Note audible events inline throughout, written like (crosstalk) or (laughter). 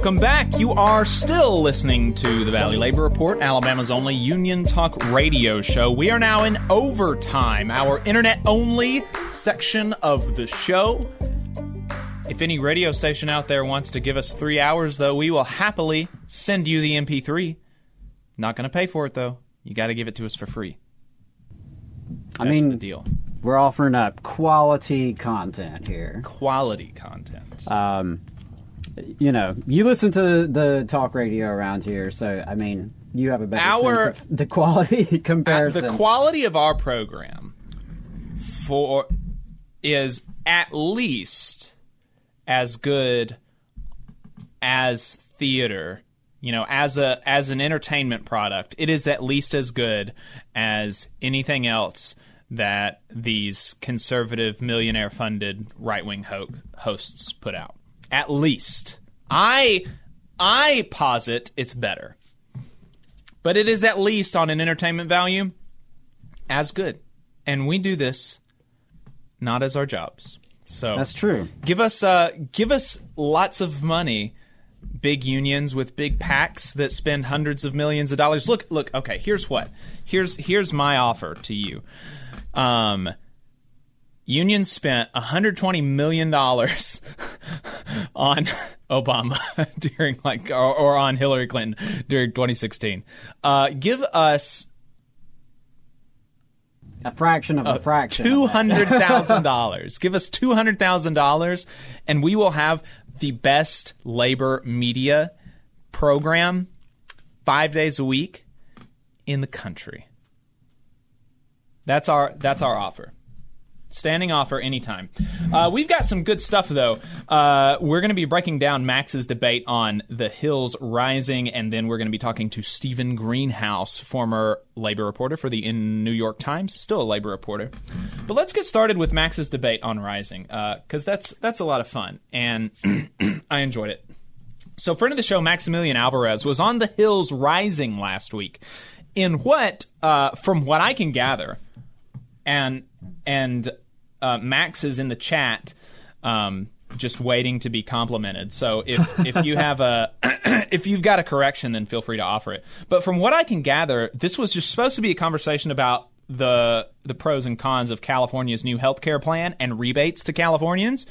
Welcome back. You are still listening to the Valley Labor Report, Alabama's only union talk radio show. We are now in overtime, our internet only section of the show. If any radio station out there wants to give us three hours, though, we will happily send you the MP3. Not going to pay for it, though. You got to give it to us for free. I mean, the deal. we're offering up quality content here. Quality content. Um, you know, you listen to the talk radio around here, so I mean, you have a better Our- sense of the quality (laughs) comparison. the quality of our program for is at least as good as theater you know as a as an entertainment product it is at least as good as anything else that these conservative millionaire funded right-wing ho- hosts put out at least i i posit it's better but it is at least on an entertainment value as good. And we do this not as our jobs. So That's true. give us uh, give us lots of money. Big unions with big PACs that spend hundreds of millions of dollars. Look, look. Okay, here's what. Here's here's my offer to you. Um, unions spent 120 million dollars (laughs) on Obama (laughs) during like or, or on Hillary Clinton during 2016. Uh, give us A fraction of a fraction. of two that. hundred thousand dollars. Give us two hundred thousand dollars, and we will have the best labor media program five days a week in the country. That's our that's our offer. Standing offer anytime. Uh, we've got some good stuff though. Uh, we're going to be breaking down Max's debate on the Hills Rising, and then we're going to be talking to Steven Greenhouse, former labor reporter for the in New York Times, still a labor reporter. But let's get started with Max's debate on Rising, because that's that's a lot of fun, and (clears throat) I enjoyed it. So, friend of the show, Maximillian Alvarez, was on the Hills Rising last week. In what, uh, from what I can gather, and and uh, Max is in the chat, um, just waiting to be complimented. So if (laughs) if you have a (clears throat) if you've got a correction, then feel free to offer it. But from what I can gather, this was just supposed to be a conversation about the the pros and cons of California's new healthcare plan and rebates to Californians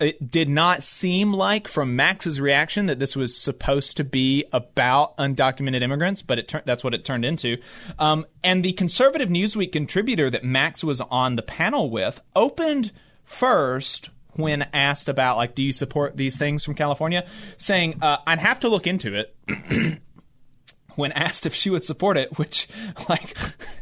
it did not seem like from Max's reaction that this was supposed to be about undocumented immigrants, but it tur- that's what it turned into. Um, and the conservative Newsweek contributor that Max was on the panel with opened first when asked about like, do you support these things from California, saying uh, I'd have to look into it. (clears throat) when asked if she would support it, which, (laughs) like,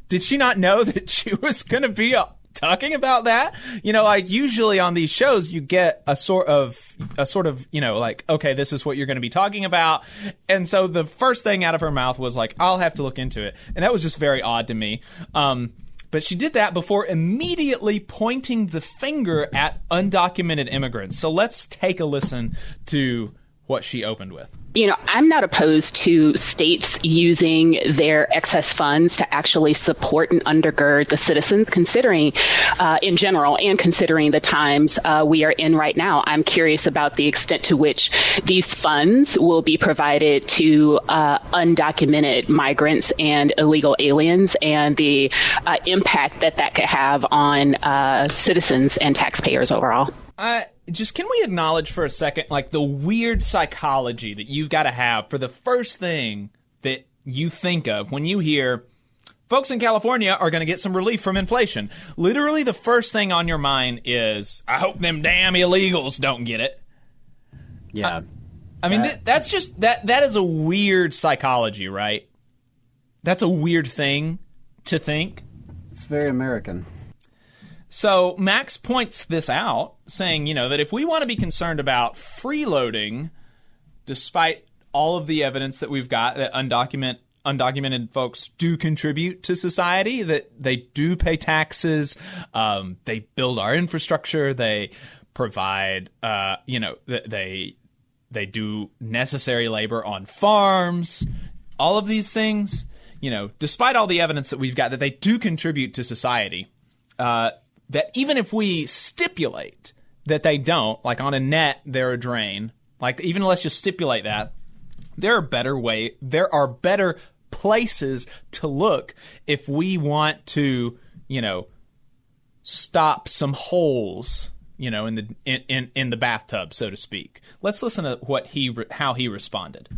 did she not know that she was going to be uh, talking about that? You know, like usually on these shows, you get a sort of, a sort of, you know, like, okay, this is what you're going to be talking about. And so the first thing out of her mouth was like, I'll have to look into it. And that was just very odd to me. Um, but she did that before immediately pointing the finger at undocumented immigrants. So let's take a listen to what she opened with. you know, I'm not opposed to states using their excess funds to actually support and undergird the citizens, considering uh, in general and considering the times uh, we are in right now. I'm curious about the extent to which these funds will be provided to uh, undocumented migrants and illegal aliens and the uh, impact that that could have on uh, citizens and taxpayers overall. Uh, just can we acknowledge for a second, like the weird psychology that you've got to have for the first thing that you think of when you hear folks in California are going to get some relief from inflation. Literally, the first thing on your mind is, I hope them damn illegals don't get it. Yeah. I mean, th- that's just that that is a weird psychology, right? That's a weird thing to think. It's very American. So Max points this out, saying, you know, that if we want to be concerned about freeloading, despite all of the evidence that we've got that undocumented undocumented folks do contribute to society, that they do pay taxes, um, they build our infrastructure, they provide, uh, you know, they they do necessary labor on farms, all of these things. You know, despite all the evidence that we've got that they do contribute to society, uh, that even if we stipulate that they don't, like on a net, they're a drain, Like even let's just stipulate that there are better way there are better places to look if we want to, you know, stop some holes, you know, in the in, in, in the bathtub, so to speak. Let's listen to what he how he responded.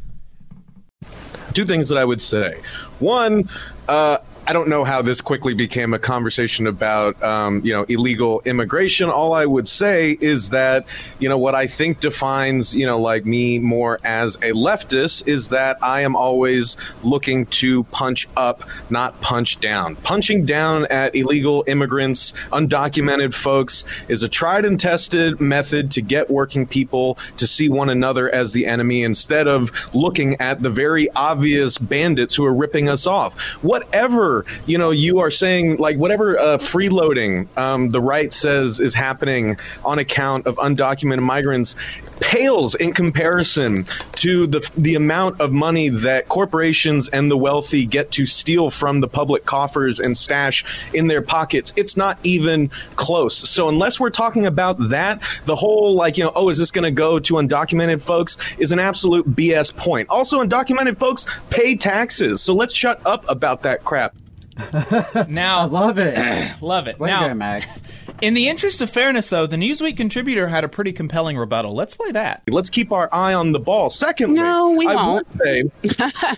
Two things that I would say. One, uh, I don't know how this quickly became a conversation about um, you know illegal immigration. All I would say is that you know what I think defines you know like me more as a leftist is that I am always looking to punch up, not punch down. Punching down at illegal immigrants, undocumented folks, is a tried and tested method to get working people to see one another as the enemy instead of looking at the very obvious bandits who are ripping us off. Whatever you know you are saying like whatever uh, freeloading um, the right says is happening on account of undocumented migrants pales in comparison to the the amount of money that corporations and the wealthy get to steal from the public coffers and stash in their pockets. It's not even close. So unless we're talking about that, the whole like you know, oh, is this going to go to undocumented folks is an absolute BS point. Also, undocumented folks pay taxes, so let's shut up about that crap. (laughs) now, I love it. (clears throat) love it. Way now, to go, Max. (laughs) In the interest of fairness, though, the Newsweek contributor had a pretty compelling rebuttal. Let's play that. Let's keep our eye on the ball. Secondly, no, we I won't. would say. (laughs)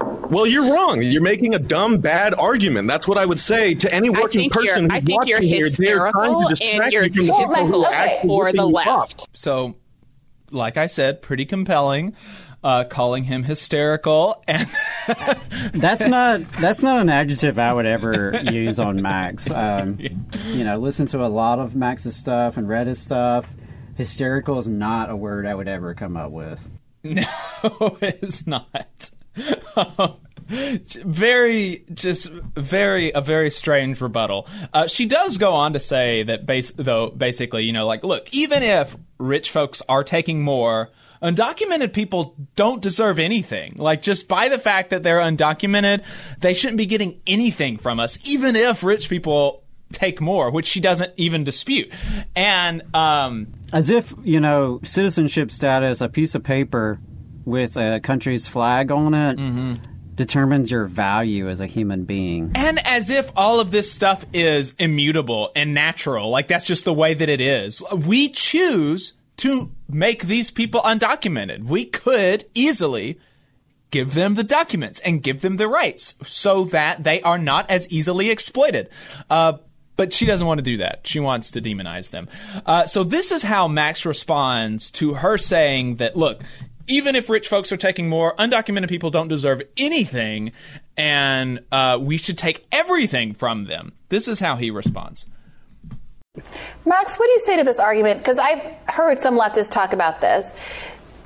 Well, you're wrong. You're making a dumb, bad argument. That's what I would say to any working person who's watching here. They're trying to distract you from the people who are actually or the left. So, like I said, pretty compelling. Uh, calling him hysterical and (laughs) that's not that's not an adjective I would ever use on Max. (laughs) Um, you know, listen to a lot of Max's stuff and read his stuff. Hysterical is not a word I would ever come up with. (laughs) No, it's not. very just very a very strange rebuttal uh, she does go on to say that though basically you know like look even if rich folks are taking more undocumented people don't deserve anything like just by the fact that they're undocumented they shouldn't be getting anything from us even if rich people take more which she doesn't even dispute and um As if, you know, citizenship status, a piece of paper with a country's flag on it, determines your value as a human being. And as if all of this stuff is immutable and natural, like that's just the way that it is. We choose to make these people undocumented. We could easily give them the documents and give them the rights so that they are not as easily exploited. Uh, but she doesn't want to do that. She wants to demonize them. Uh, so this is how Max responds to her saying that, look, even if rich folks are taking more, undocumented people don't deserve anything, and uh, we should take everything from them. This is how he responds. Max, what do you say to this argument? Because I've heard some leftists talk about this.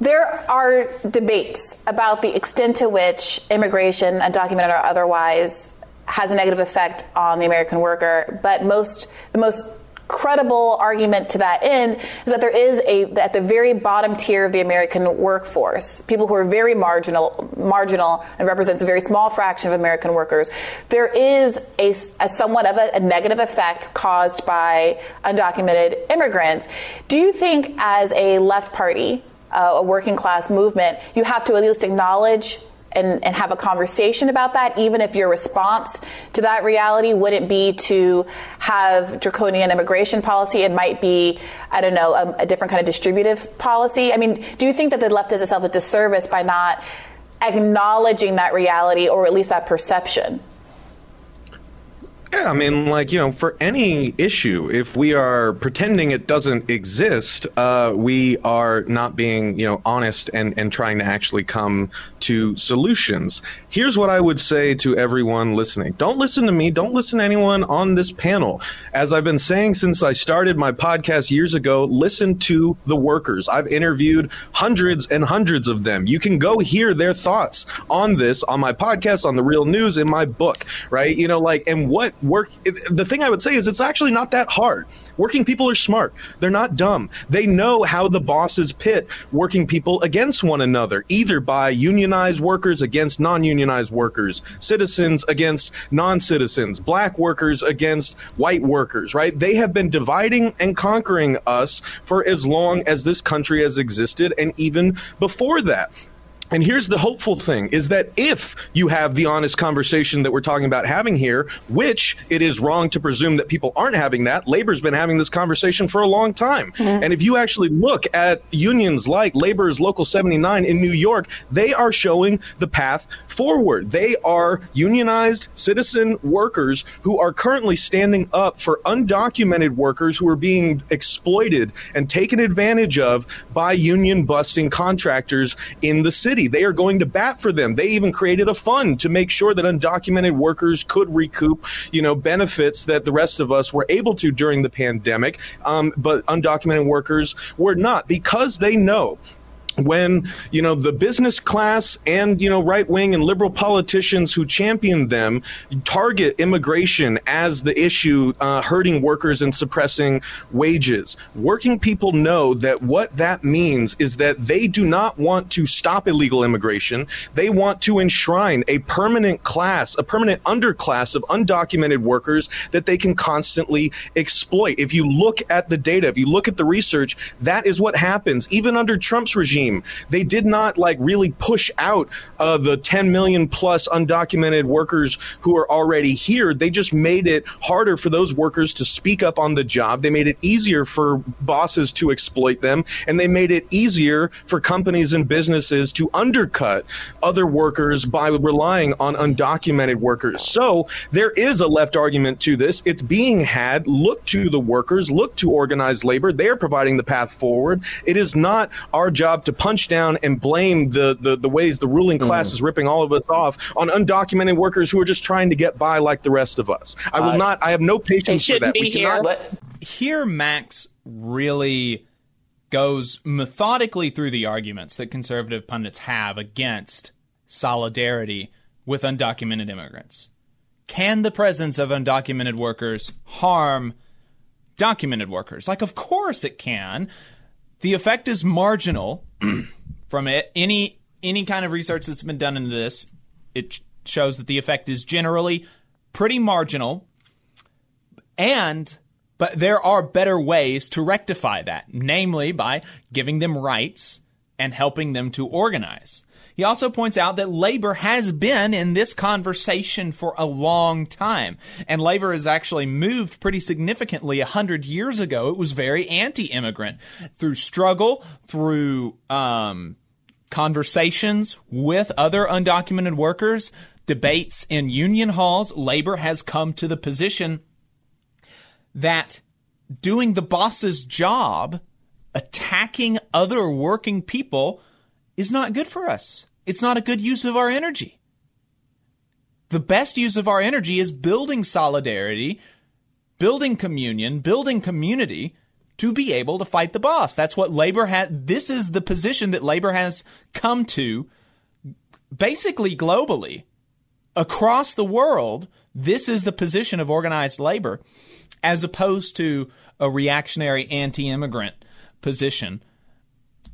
There are debates about the extent to which immigration, undocumented or otherwise, has a negative effect on the American worker, but most the most credible argument to that end is that there is a at the very bottom tier of the American workforce, people who are very marginal marginal and represents a very small fraction of American workers. There is a, a somewhat of a, a negative effect caused by undocumented immigrants. Do you think as a left party, uh, a working class movement, you have to at least acknowledge and, and, have a conversation about that, even if your response to that reality wouldn't be to have draconian immigration policy. It might be, I don't know, a, a different kind of distributive policy. I mean, do you think that the left does itself a disservice by not acknowledging that reality or at least that perception? Yeah, I mean, like, you know, for any issue, if we are pretending it doesn't exist, uh, we are not being, you know, honest and, and trying to actually come to solutions. Here's what I would say to everyone listening don't listen to me, don't listen to anyone on this panel. As I've been saying since I started my podcast years ago, listen to the workers. I've interviewed hundreds and hundreds of them. You can go hear their thoughts on this on my podcast, on the real news, in my book, right? You know, like, and what work the thing i would say is it's actually not that hard working people are smart they're not dumb they know how the bosses pit working people against one another either by unionizing unionized workers against non unionized workers, citizens against non citizens, black workers against white workers, right? They have been dividing and conquering us for as long as this country has existed and even before that. And here's the hopeful thing is that if you have the honest conversation that we're talking about having here, which it is wrong to presume that people aren't having that, labor's been having this conversation for a long time. Mm-hmm. And if you actually look at unions like Laborers' Local 79 in New York, they are showing the path forward. They are unionized citizen workers who are currently standing up for undocumented workers who are being exploited and taken advantage of by union busting contractors in the city. They are going to bat for them. They even created a fund to make sure that undocumented workers could recoup, you know, benefits that the rest of us were able to during the pandemic, um, but undocumented workers were not because they know when you know the business class and you know right wing and liberal politicians who champion them target immigration as the issue uh, hurting workers and suppressing wages. Working people know that what that means is that they do not want to stop illegal immigration. They want to enshrine a permanent class a permanent underclass of undocumented workers that they can constantly exploit. If you look at the data if you look at the research that is what happens. Even under Trump's regime They did not like really push out uh, the 10 million plus undocumented workers who are already here. They just made it harder for those workers to speak up on the job. They made it easier for bosses to exploit them, and they made it easier for companies and businesses to undercut other workers by relying on undocumented workers. So there is a left argument to this. It's being had. Look to the workers, look to organized labor. They're providing the path forward. It is not our job to to punch down and blame the, the, the ways the ruling mm. class mm. is ripping all of us off on undocumented workers who are just trying to get by like the rest of us. I will uh, not. I have no patience for that. Be we here. Cannot, here, Max really goes methodically through the arguments that conservative pundits have against solidarity with undocumented immigrants. Can the presence of undocumented workers harm documented workers? Like, of course it can. The effect is marginal (clears throat) from it. Any any kind of research that's been done into this, it shows that the effect is generally pretty marginal. And but there are better ways to rectify that, namely by giving them rights and helping them to organize. He also points out that labor has been in this conversation for a long time, and labor has actually moved pretty significantly. A hundred years ago, it was very anti-immigrant through struggle, through um, conversations with other undocumented workers, debates in union halls. Labor has come to the position that doing the boss's job, attacking other working people is not good for us. It's not a good use of our energy. The best use of our energy is building solidarity, building communion, building community to be able to fight the boss. That's what labor has. This is the position that labor has come to basically globally across the world. This is the position of organized labor as opposed to a reactionary anti immigrant position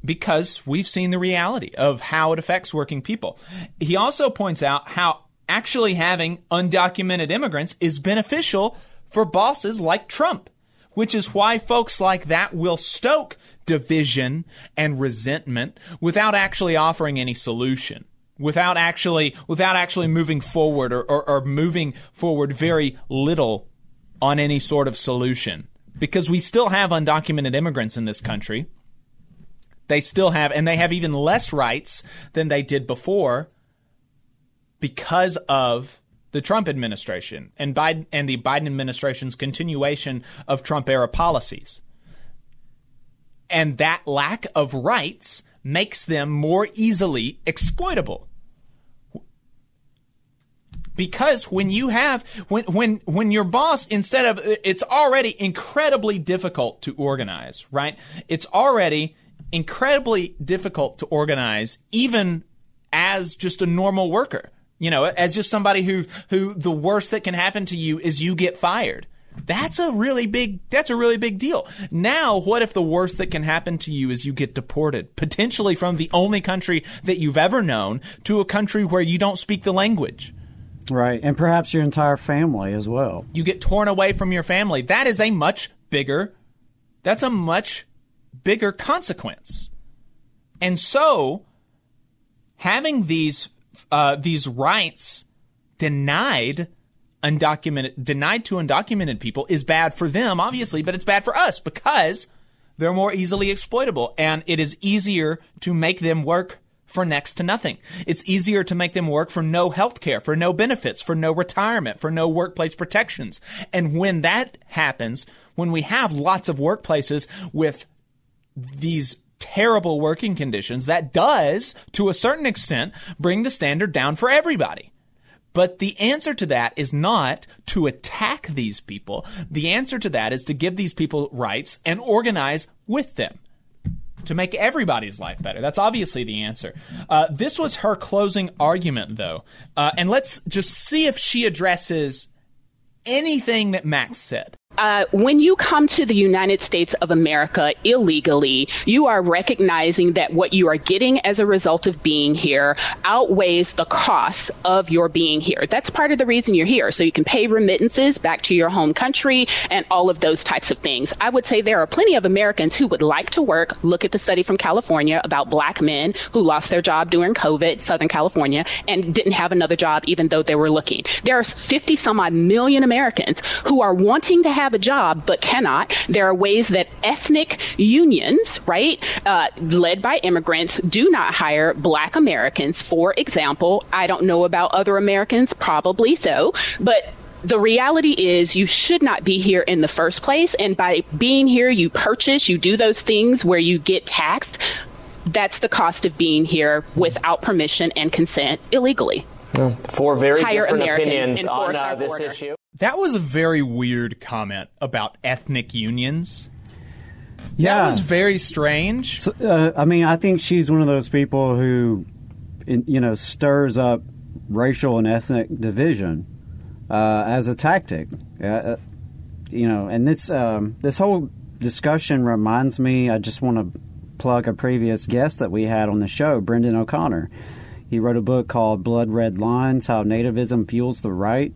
because we've seen the reality of how it affects working people. He also points out how actually having undocumented immigrants is beneficial for bosses like Trump, which is why folks like that will stoke division and resentment without actually offering any solution. Without actually, without actually moving forward or, or, or moving forward very little on any sort of solution. Because we still have undocumented immigrants in this country they still have, and they have even less rights than they did before because of the Trump administration and Biden and the Biden administration's continuation of Trump era policies. And that lack of rights makes them more easily exploitable. Because when you have when when when your boss instead of it's already incredibly difficult to organize, right? It's already incredibly difficult to organize, even as just a normal worker. You know, as just somebody who who the worst that can happen to you is you get fired. That's a really big that's a really big deal. Now, what if the worst that can happen to you is you get deported, potentially from the only country that you've ever known to a country where you don't speak the language? Right. And perhaps your entire family as well. You get torn away from your family. That is a much bigger that's a much bigger consequence. And so having these uh, these rights denied undocumented denied to undocumented people is bad for them obviously but it's bad for us because they're more easily exploitable and it is easier to make them work for next to nothing. It's easier to make them work for no health care, for no benefits, for no retirement, for no workplace protections. And when that happens, when we have lots of workplaces with these terrible working conditions, that does, to a certain extent, bring the standard down for everybody. But the answer to that is not to attack these people. The answer to that is to give these people rights and organize with them to make everybody's life better. That's obviously the answer. Uh, this was her closing argument, though. Uh, and let's just see if she addresses anything that Max said. Uh, when you come to the United States of America illegally, you are recognizing that what you are getting as a result of being here outweighs the costs of your being here. That's part of the reason you're here. So you can pay remittances back to your home country and all of those types of things. I would say there are plenty of Americans who would like to work. Look at the study from California about black men who lost their job during COVID, Southern California, and didn't have another job even though they were looking. There are 50 some odd million Americans who are wanting to have a job but cannot. There are ways that ethnic unions, right, uh, led by immigrants, do not hire black Americans, for example. I don't know about other Americans, probably so, but the reality is you should not be here in the first place. And by being here, you purchase, you do those things where you get taxed. That's the cost of being here without permission and consent illegally. Four very Hire different Americans, opinions enforce on uh, this border. issue. That was a very weird comment about ethnic unions. Yeah. That was very strange. So, uh, I mean, I think she's one of those people who, you know, stirs up racial and ethnic division uh, as a tactic. Uh, uh, you know, and this um, this whole discussion reminds me. I just want to plug a previous guest that we had on the show, Brendan O'Connor. He wrote a book called Blood Red Lines: How Nativism Fuels the Right.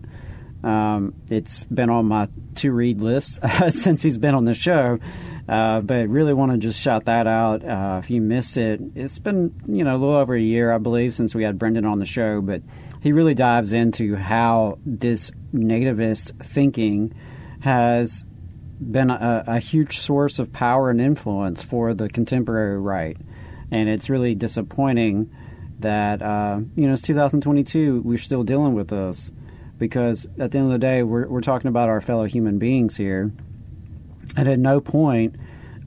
Um, it's been on my to read list (laughs) since he's been on the show. Uh, but really want to just shout that out. Uh, if you missed it, it's been you know a little over a year, I believe, since we had Brendan on the show. But he really dives into how this nativist thinking has been a, a huge source of power and influence for the contemporary right, and it's really disappointing that uh, you know it's 2022. We're still dealing with this because at the end of the day, we're we're talking about our fellow human beings here. And at no point,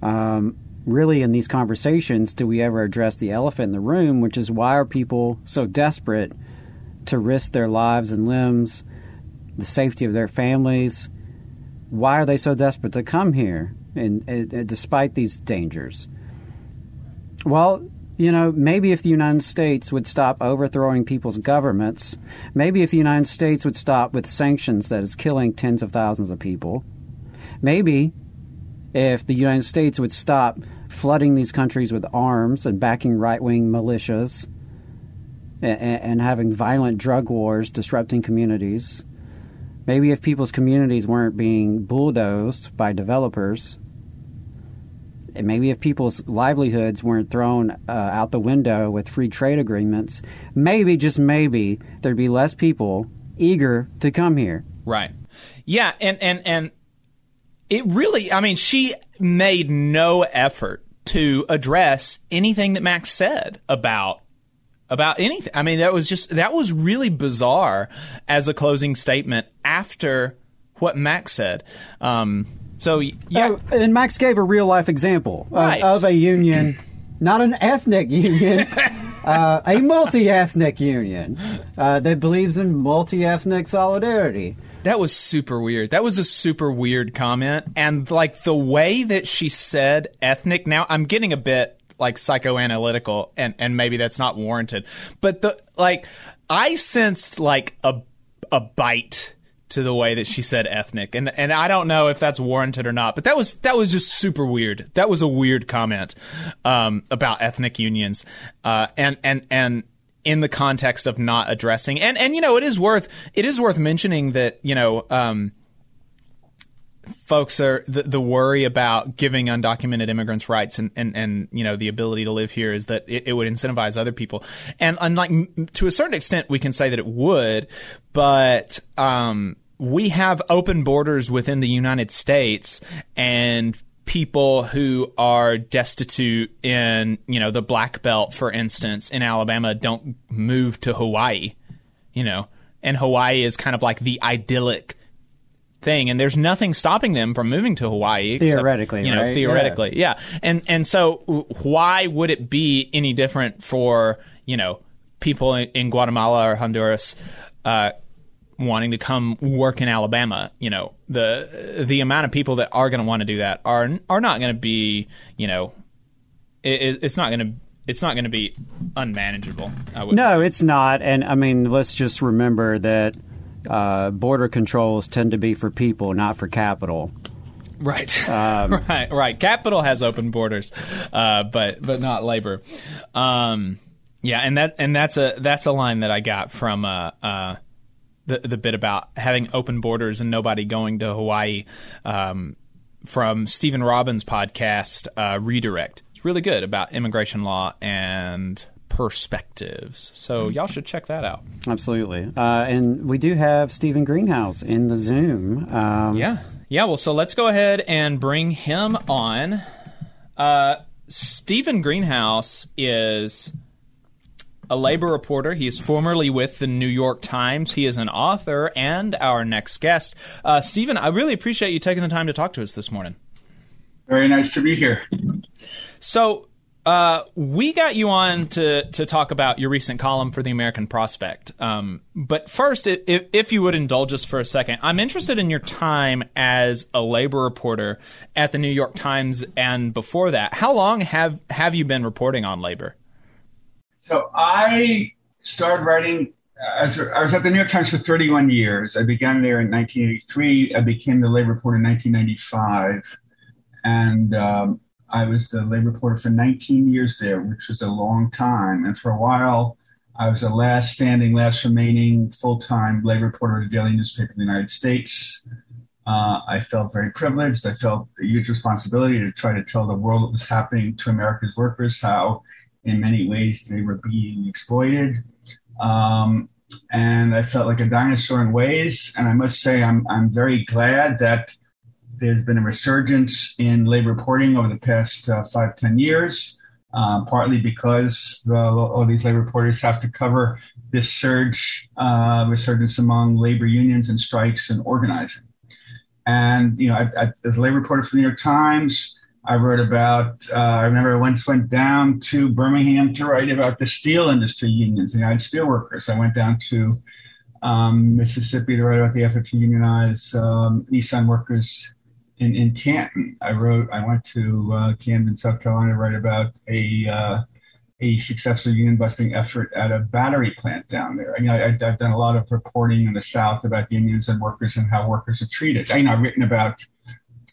um, really, in these conversations, do we ever address the elephant in the room, which is why are people so desperate to risk their lives and limbs, the safety of their families? Why are they so desperate to come here, and, and, and despite these dangers? Well, you know, maybe if the United States would stop overthrowing people's governments, maybe if the United States would stop with sanctions that is killing tens of thousands of people, maybe if the United States would stop flooding these countries with arms and backing right wing militias and, and having violent drug wars disrupting communities. Maybe if people's communities weren't being bulldozed by developers. And maybe if people's livelihoods weren't thrown uh, out the window with free trade agreements, maybe, just maybe, there'd be less people eager to come here. Right. Yeah, and and and it really I mean she made no effort to address anything that Max said about about anything. I mean that was just that was really bizarre as a closing statement after what Max said. Um so yeah, Oh, and Max gave a real life example of- of, a union, (clears throat) not an ethnic union, (laughs) uh, a multi ethnic union uh, that believes in multi ethnic solidarity. That was super weird. That was a super weird comment. And like the way that she said ethnic, now I'm getting a bit like psychoanalytical and, and maybe that's not warranted. But the like I sensed like a a bite to the way that she said ethnic, and and I don't know if that's warranted or not, but that was that was just super weird. That was a weird comment um, about ethnic unions, uh, and and and in the context of not addressing and and you know it is worth it is worth mentioning that you know um, folks are the, the worry about giving undocumented immigrants rights and, and, and you know the ability to live here is that it, it would incentivize other people. And unlike to a certain extent we can say that it would but um, we have open borders within the United States and people who are destitute in you know the black belt for instance in Alabama don't move to Hawaii you know. And Hawaii is kind of like the idyllic thing, and there's nothing stopping them from moving to Hawaii. Except, theoretically, you know, right? theoretically, yeah. yeah. And and so why would it be any different for you know people in, in Guatemala or Honduras? Uh, wanting to come work in Alabama, you know, the the amount of people that are going to want to do that are are not going to be, you know, it, it's not going to it's not going to be unmanageable. no, it's not. And I mean, let's just remember that uh, border controls tend to be for people, not for capital. Right, um, (laughs) right, right. Capital has open borders, uh, but but not labor. Um, yeah, and that and that's a that's a line that I got from uh, uh, the the bit about having open borders and nobody going to Hawaii um, from Stephen Robbins' podcast uh, Redirect. It's really good about immigration law and perspectives. So y'all should check that out. Absolutely. Uh, and we do have Steven Greenhouse in the Zoom. Um, yeah. Yeah. Well, so let's go ahead and bring him on. Uh, Steven Greenhouse is a labor reporter. He's formerly with the New York Times. He is an author and our next guest. Uh, Steven, I really appreciate you taking the time to talk to us this morning. Very nice to be here. So, uh, we got you on to to talk about your recent column for the American Prospect. Um, but first, if, if you would indulge us for a second, I'm interested in your time as a labor reporter at the New York Times and before that. How long have have you been reporting on labor? So I started writing. As I was at the New York Times for 31 years. I began there in 1983. I became the labor reporter in 1995, and um, I was the labor reporter for 19 years there, which was a long time. And for a while, I was the last standing, last remaining full time labor reporter of the daily newspaper in the United States. Uh, I felt very privileged. I felt a huge responsibility to try to tell the world what was happening to America's workers, how in many ways they were being exploited. Um, and I felt like a dinosaur in ways. And I must say, I'm, I'm very glad that there's been a resurgence in labor reporting over the past uh, five, ten years, uh, partly because the, all these labor reporters have to cover this surge, uh, resurgence among labor unions and strikes and organizing. And, you know, I, I, as a labor reporter for the New York Times, I wrote about, uh, I remember I once went down to Birmingham to write about the steel industry unions, the United Steelworkers. I went down to um, Mississippi to write about the effort to unionize um, Nissan workers in, in Canton. I wrote, I went to uh, Camden, South Carolina to write about a, uh, a successful union busting effort at a battery plant down there. I mean, I, have done a lot of reporting in the South about the unions and workers and how workers are treated. I, you know, I've written about,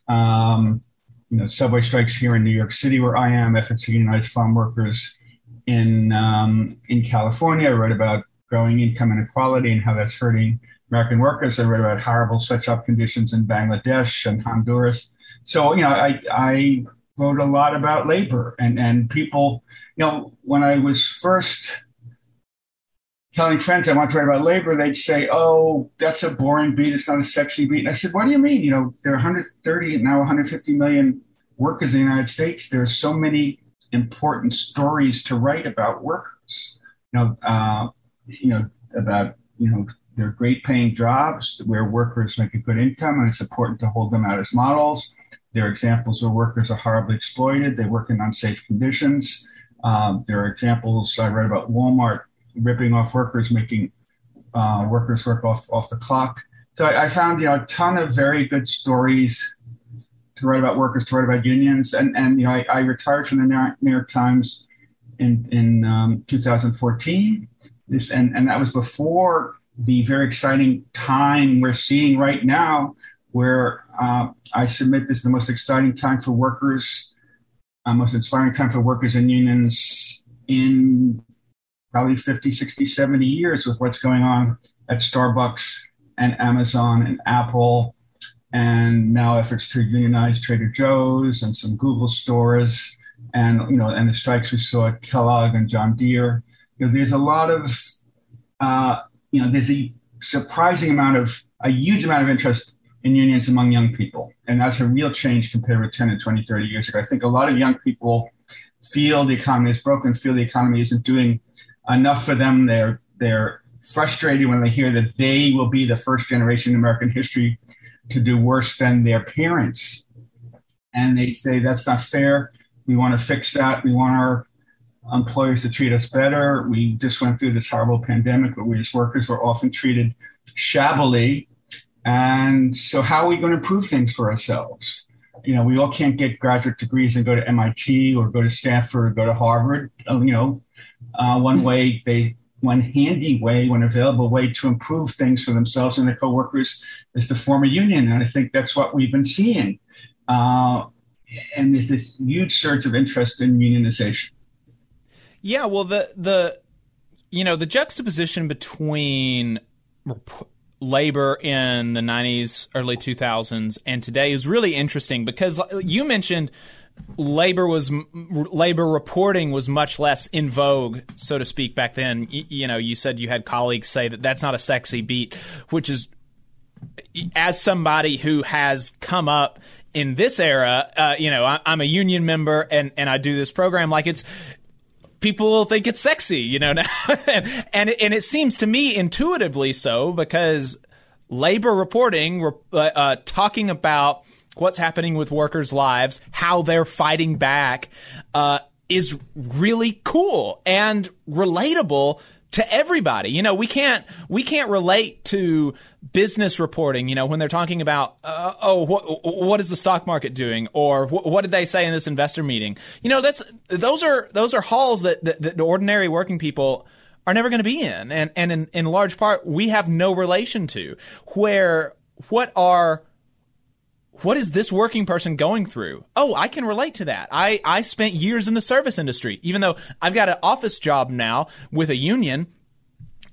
um, you know, subway strikes here in New York City, where I am, efforts to unionize farm workers in um, in California. I wrote about growing income inequality and how that's hurting American workers. I read about horrible sweatshop conditions in Bangladesh and Honduras. So, you know, I, I wrote a lot about labor and, and people, you know, when I was first telling friends I want to write about labor, they'd say, oh, that's a boring beat. It's not a sexy beat. And I said, what do you mean? You know, there are 130, now 150 million workers in the United States. There are so many important stories to write about workers. You know, uh, you know, about, you know, they're great paying jobs where workers make a good income, and it's important to hold them out as models. There are examples where workers are horribly exploited, they work in unsafe conditions. Um, there are examples I read about Walmart ripping off workers, making uh, workers work off, off the clock. So I, I, found you know a ton of very good stories to write about workers, to write about unions, and and you know I, I retired from the New York Times in in um, 2014. This and and that was before the very exciting time we're seeing right now, where uh, I submit this is the most exciting time for workers, uh, most inspiring time for workers and unions in probably 50, 60, 70 years with what's going on at Starbucks and Amazon and Apple, and now efforts to unionize Trader Joe's and some Google stores, and you know, and the strikes we saw at Kellogg and John Deere. You know, there's a lot of, uh, you know, there's a surprising amount of, a huge amount of interest in unions among young people, and that's a real change compared with 10 and 20, 30 years ago. I think a lot of young people feel the economy is broken, feel the economy isn't doing enough for them. They're they're frustrated when they hear that they will be the first generation in American history to do worse than their parents. And they say that's not fair. We want to fix that. We want our employers to treat us better. We just went through this horrible pandemic where we as workers were often treated shabbily. And so, how are we going to improve things for ourselves? You know, we all can't get graduate degrees and go to MIT or go to Stanford or go to Harvard. You know, uh, one way they one handy way, one available way to improve things for themselves and their coworkers is to form a union. And I think that's what we've been seeing. Uh, and there's this huge surge of interest in unionization. Yeah, well, the the you know the juxtaposition between labor in the 90s, early 2000s, and today is really interesting because you mentioned labor was labor reporting was much less in vogue, so to speak, back then. You, you know, you said you had colleagues say that that's not a sexy beat, which is as somebody who has come up in this era, uh, you know, I, am a union member and, and I do this program like it's people will think it's sexy, you know, (laughs) now. and, and, it, and it seems to me intuitively so because labor reporting, uh, uh, talking about what's happening with workers' lives, how they're fighting back, uh, is really cool and relatable to everybody. You know, we can't we can't relate to business reporting. You know, when they're talking about uh, oh, what what is the stock market doing, or wh- what did they say in this investor meeting? You know, that's those are those are halls that that, that ordinary working people are never going to be in, and and in, in large part we have no relation to. Where what are what is this working person going through? Oh, I can relate to that. I, I spent years in the service industry. Even though I've got an office job now with a union,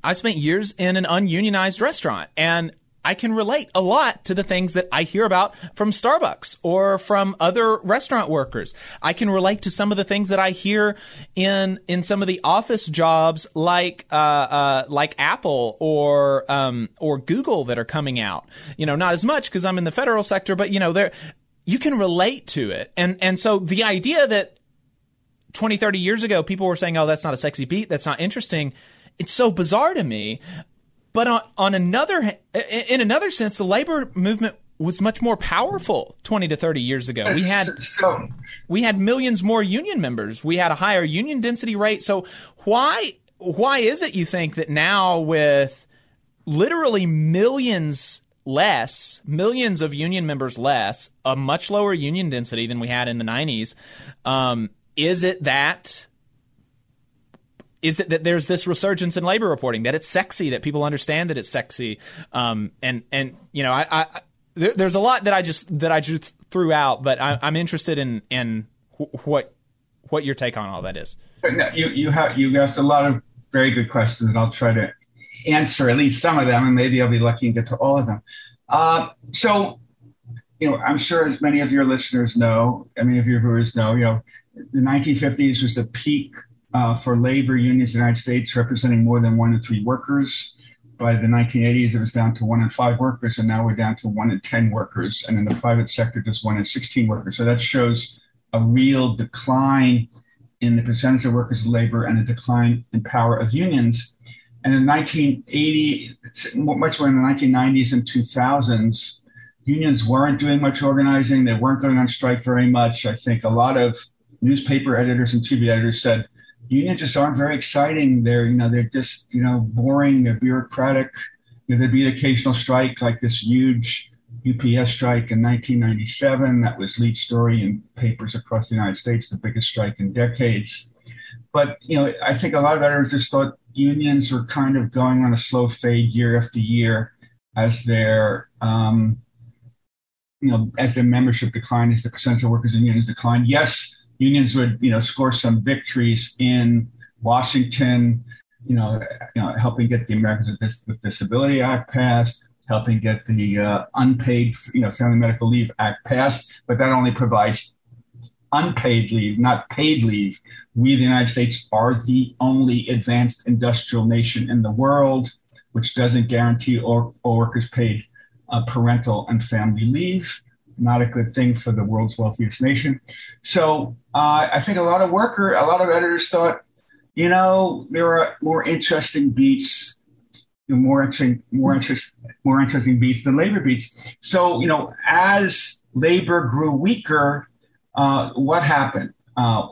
I spent years in an ununionized restaurant. And I can relate a lot to the things that I hear about from Starbucks or from other restaurant workers. I can relate to some of the things that I hear in in some of the office jobs, like uh, uh, like Apple or um, or Google that are coming out. You know, not as much because I'm in the federal sector, but you know, there you can relate to it, and and so the idea that 20, 30 years ago people were saying, "Oh, that's not a sexy beat, that's not interesting." It's so bizarre to me but on, on another, in another sense, the labor movement was much more powerful 20 to 30 years ago. We had so, we had millions more union members. We had a higher union density rate. So why why is it you think that now with literally millions less, millions of union members less, a much lower union density than we had in the 90s, um, is it that is it that there's this resurgence in labor reporting that it's sexy that people understand that it's sexy um, and and you know I, I there, there's a lot that I just that I just threw out but I, am interested in in what what your take on all that is. You you have you asked a lot of very good questions and I'll try to answer at least some of them and maybe I'll be lucky and get to all of them. Uh, so you know I'm sure as many of your listeners know, many of your viewers know, you know the 1950s was the peak uh, for labor unions in the United States representing more than one in three workers. By the 1980s, it was down to one in five workers, and now we're down to one in 10 workers. And in the private sector, just one in 16 workers. So that shows a real decline in the percentage of workers in labor and a decline in power of unions. And in 1980, much more in the 1990s and 2000s, unions weren't doing much organizing. They weren't going on strike very much. I think a lot of newspaper editors and TV editors said, unions just aren't very exciting. They're you know they're just you know boring. They're bureaucratic. You know, there'd be an occasional strike like this huge UPS strike in 1997 that was lead story in papers across the United States, the biggest strike in decades. But you know, I think a lot of editors just thought unions were kind of going on a slow fade year after year as their um, you know as their membership declined, as the percentage of workers in unions declined. Yes, unions would you know score some victories in Washington, you know, you know helping get the Americans with Disability Act passed, helping get the uh, unpaid you know Family Medical Leave Act passed, but that only provides unpaid leave, not paid leave. We, the United States, are the only advanced industrial nation in the world which doesn't guarantee all, workers paid uh, parental and family leave. Not a good thing for the world's wealthiest nation. So uh, I think a lot of worker, a lot of editors thought, you know, there are more interesting beats, more interesting, more interest, more interesting beats than labor beats. So you know, as labor grew weaker, uh, what happened? Uh,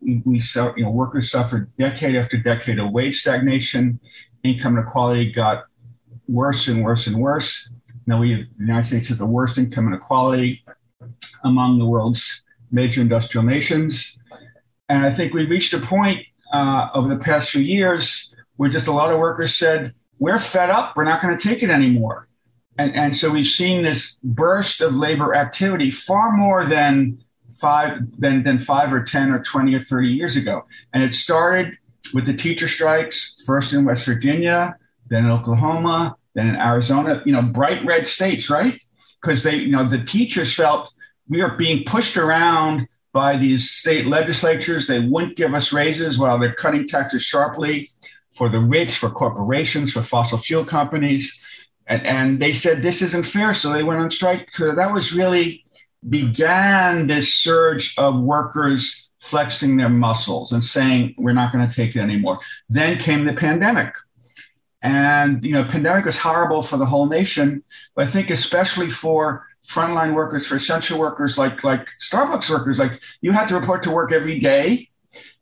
we, we saw, you know, workers suffered decade after decade of wage stagnation. Income inequality got worse and worse and worse. Now we, the United States has the worst income inequality among the world's major industrial nations. And I think we reached a point uh, over the past few years where just a lot of workers said, we're fed up, we're not going to take it anymore. And, and so we've seen this burst of labor activity far more than five than, than five or 10 or 20 or 30 years ago. And it started with the teacher strikes, first in West Virginia, then in Oklahoma, then in Arizona, you know, bright red states, right? Because they, you know, the teachers felt we are being pushed around by these state legislatures. They wouldn't give us raises while they're cutting taxes sharply for the rich, for corporations, for fossil fuel companies. And, and they said this isn't fair. So they went on strike. So that was really began this surge of workers flexing their muscles and saying, we're not going to take it anymore. Then came the pandemic. And, you know, pandemic was horrible for the whole nation, but I think especially for frontline workers, for essential workers like, like Starbucks workers, like you had to report to work every day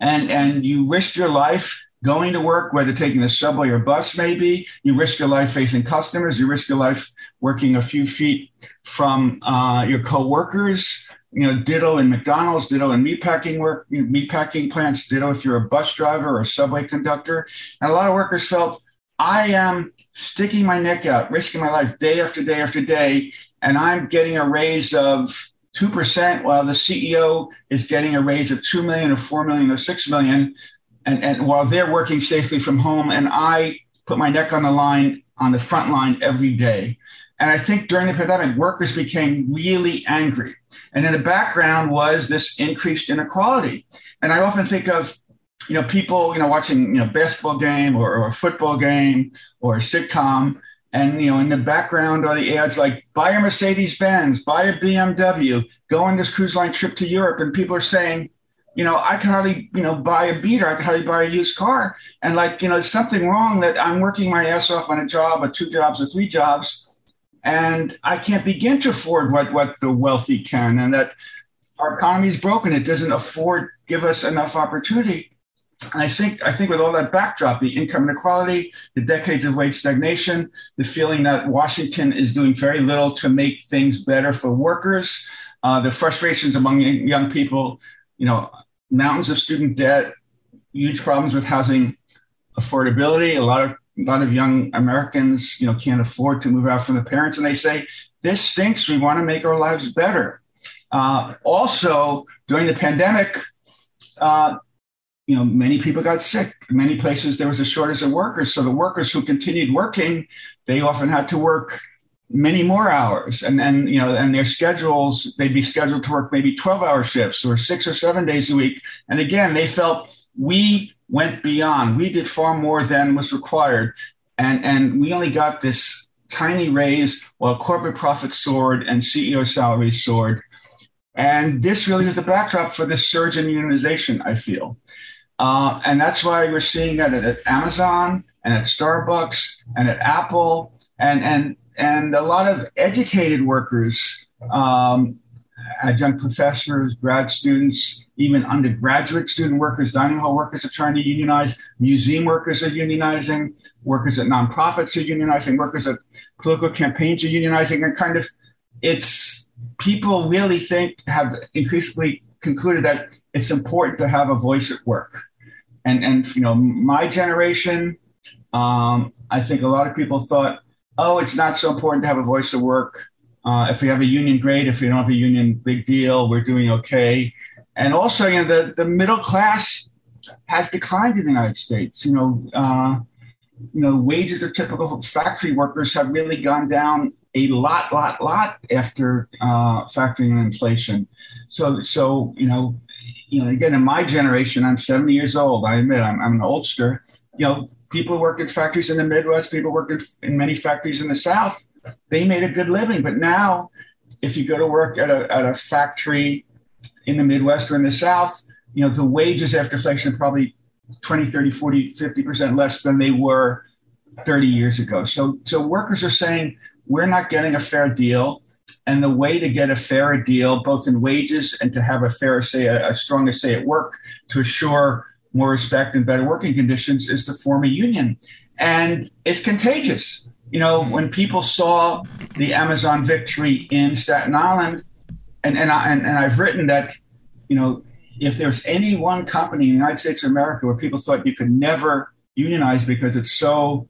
and, and you risked your life going to work, whether taking the subway or bus, maybe. You risk your life facing customers. You risk your life working a few feet from uh, your coworkers. You know, ditto in McDonald's, ditto in meatpacking work, meatpacking plants, ditto if you're a bus driver or a subway conductor. And a lot of workers felt, I am sticking my neck out, risking my life day after day after day, and I'm getting a raise of 2% while the CEO is getting a raise of 2 million or 4 million or 6 million. And, and while they're working safely from home, and I put my neck on the line on the front line every day. And I think during the pandemic, workers became really angry. And in the background was this increased inequality. And I often think of, you know, people, you know, watching, you know, basketball game or, or a football game or a sitcom. And, you know, in the background are the ads like buy a Mercedes Benz, buy a BMW, go on this cruise line trip to Europe. And people are saying, you know, I can hardly, you know, buy a beater. I can hardly buy a used car. And like, you know, there's something wrong that I'm working my ass off on a job or two jobs or three jobs and I can't begin to afford what, what the wealthy can, and that our economy is broken. It doesn't afford give us enough opportunity. And I think I think with all that backdrop, the income inequality, the decades of wage stagnation, the feeling that Washington is doing very little to make things better for workers, uh, the frustrations among young people, you know, mountains of student debt, huge problems with housing affordability, a lot of a lot of young Americans, you know, can't afford to move out from the parents, and they say this stinks. We want to make our lives better. Uh, also, during the pandemic, uh, you know, many people got sick. In many places there was a shortage of workers, so the workers who continued working, they often had to work many more hours, and and you know, and their schedules they'd be scheduled to work maybe twelve hour shifts or six or seven days a week. And again, they felt we went beyond. We did far more than was required. And, and we only got this tiny raise while corporate profits soared and CEO salaries soared. And this really is the backdrop for this surge in unionization, I feel. Uh, and that's why we're seeing that at, Amazon and at Starbucks and at Apple and, and, and a lot of educated workers um, adjunct professors, grad students, even undergraduate student workers, dining hall workers are trying to unionize, museum workers are unionizing, workers at nonprofits are unionizing, workers at political campaigns are unionizing, and kind of it's people really think have increasingly concluded that it's important to have a voice at work. and and you know my generation, um, I think a lot of people thought, oh, it's not so important to have a voice at work. Uh, if we have a union, great. If we don't have a union, big deal. We're doing okay. And also, you know, the, the middle class has declined in the United States. You know, uh, you know, wages of typical factory workers have really gone down a lot, lot, lot after uh, factoring in inflation. So, so you know, you know, again, in my generation, I'm 70 years old. I admit I'm, I'm an oldster. You know, people work in factories in the Midwest. People work in, many factories in the South. They made a good living, but now, if you go to work at a at a factory in the Midwest or in the South, you know, the wages after inflation are probably 20, 30, 40, 50% less than they were 30 years ago. So, so workers are saying, we're not getting a fair deal. And the way to get a fairer deal, both in wages and to have a fair say, a, a stronger say at work, to assure more respect and better working conditions, is to form a union. And it's contagious. You know, when people saw the Amazon victory in Staten Island, and and, I, and, and I've written that, you know, if there's any one company in the United States of America where people thought you could never unionize because it's so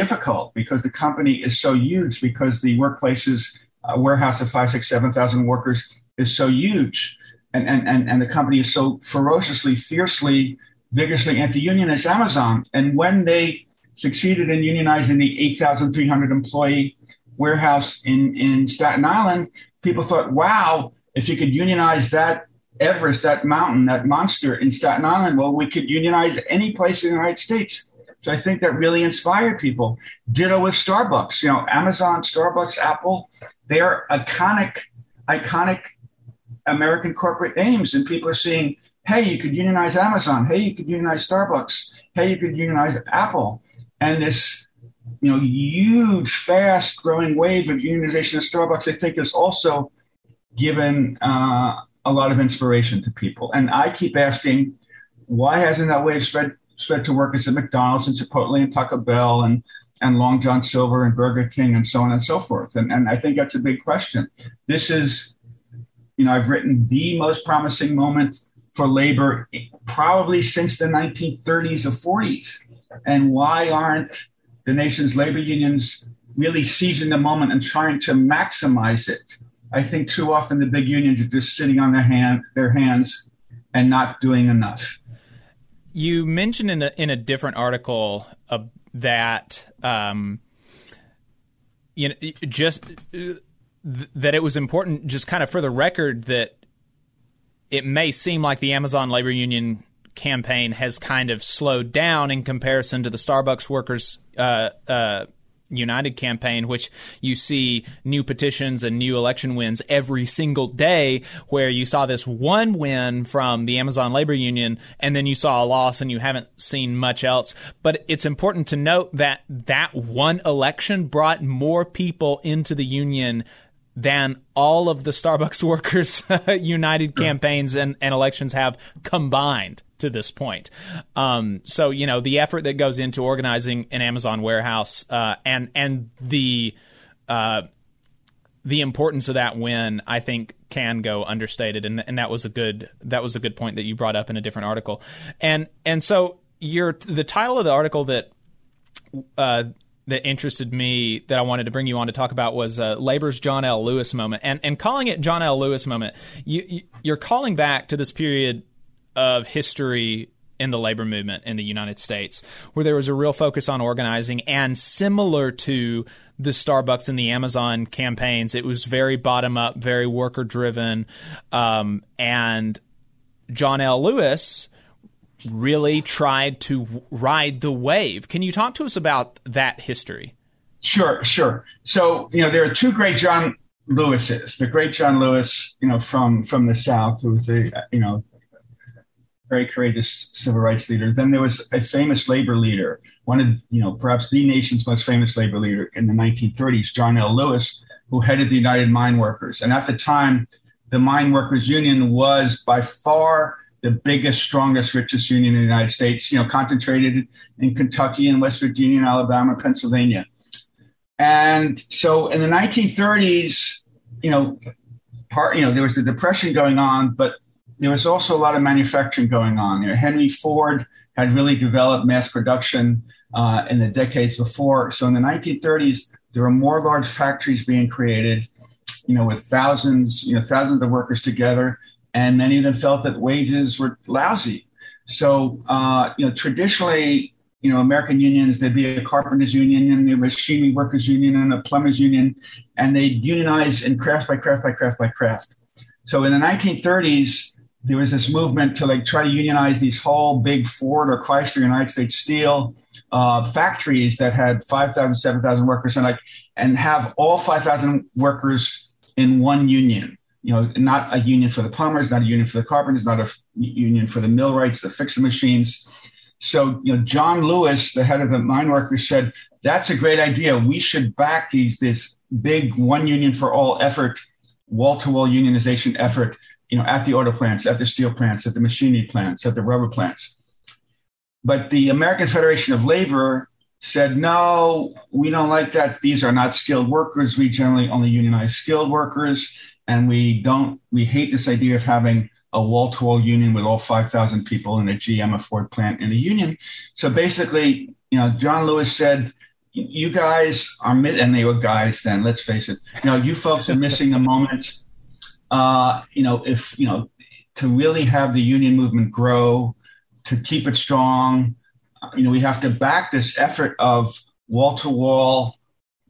difficult, because the company is so huge, because the workplaces, a warehouse of five, six, seven thousand workers is so huge, and, and, and, and the company is so ferociously, fiercely, vigorously anti-union as Amazon. And when they succeeded in unionizing the 8,300 employee warehouse in, in Staten Island, people thought, wow, if you could unionize that Everest, that mountain, that monster in Staten Island, well, we could unionize any place in the United States. So I think that really inspired people. Ditto with Starbucks. You know, Amazon, Starbucks, Apple, they're iconic, iconic American corporate names. And people are seeing, hey, you could unionize Amazon. Hey, you could unionize Starbucks. Hey, you could unionize Apple. And this, you know, huge, fast growing wave of unionization of Starbucks, I think is also given uh, a lot of inspiration to people. And I keep asking, why hasn't that wave spread spread to workers at McDonald's and Chipotle and Taco Bell and and Long John Silver and Burger King and so on and so forth? And and I think that's a big question. This is, you know, I've written the most promising moment for labor probably since the 1930s or 40s. And why aren't the nation's labor unions really seizing the moment and trying to maximize it? I think too often the big unions are just sitting on their hand their hands and not doing enough. You mentioned in a, in a different article uh, that um, you know just uh, th- that it was important, just kind of for the record, that it may seem like the Amazon labor union campaign has kind of slowed down in comparison to the Starbucks workers. Uh, uh, United campaign, which you see new petitions and new election wins every single day, where you saw this one win from the Amazon labor union and then you saw a loss and you haven't seen much else. But it's important to note that that one election brought more people into the union than all of the Starbucks (laughs) workers United campaigns and, and elections have combined to this point. Um, so you know the effort that goes into organizing an Amazon warehouse uh, and and the uh, the importance of that win, I think, can go understated, and and that was a good that was a good point that you brought up in a different article, and and so your the title of the article that. Uh, that interested me that I wanted to bring you on to talk about was uh, labor's John L. Lewis moment, and and calling it John L. Lewis moment. You, you, you're calling back to this period of history in the labor movement in the United States, where there was a real focus on organizing, and similar to the Starbucks and the Amazon campaigns, it was very bottom up, very worker driven, um, and John L. Lewis really tried to ride the wave. Can you talk to us about that history? Sure, sure. So you know there are two great John Lewis's. The great John Lewis, you know, from from the South, who was the you know very courageous civil rights leader. Then there was a famous labor leader, one of you know perhaps the nation's most famous labor leader in the 1930s, John L. Lewis, who headed the United Mine Workers. And at the time, the Mine Workers Union was by far the biggest, strongest, richest union in the United States. You know, concentrated in Kentucky and West Virginia, and Alabama, Pennsylvania. And so in the 1930s, you know, part you know there was the depression going on, but there was also a lot of manufacturing going on. Know, Henry Ford had really developed mass production uh, in the decades before. So in the 1930s, there were more large factories being created, you know, with thousands, you know, thousands of workers together, and many of them felt that wages were lousy. So, uh, you know, traditionally, you know, American unions, there'd be a carpenters union and a machinery workers union and a plumbers union, and they'd unionize in craft by craft by craft by craft. So in the 1930s, there was this movement to like try to unionize these whole big Ford or Chrysler United States Steel uh, factories that had 5,000, 7,000 workers and like, and have all 5,000 workers in one union. You know, not a union for the plumbers, not a union for the carpenters, not a f- union for the millwrights, the fixing machines. So, you know, John Lewis, the head of the mine workers, said that's a great idea. We should back these this big one union for all effort, wall to wall unionization effort. You know, at the auto plants, at the steel plants, at the machinery plants, at the rubber plants. But the American Federation of Labor said, no, we don't like that. These are not skilled workers. We generally only unionize skilled workers. And we don't, we hate this idea of having a wall to wall union with all 5,000 people in a GM, a Ford plant, in a union. So basically, you know, John Lewis said, you guys are, and they were guys then, let's face it, you know, you folks are missing the moment. Uh, you know, if, you know, to really have the union movement grow, to keep it strong, you know, we have to back this effort of wall to wall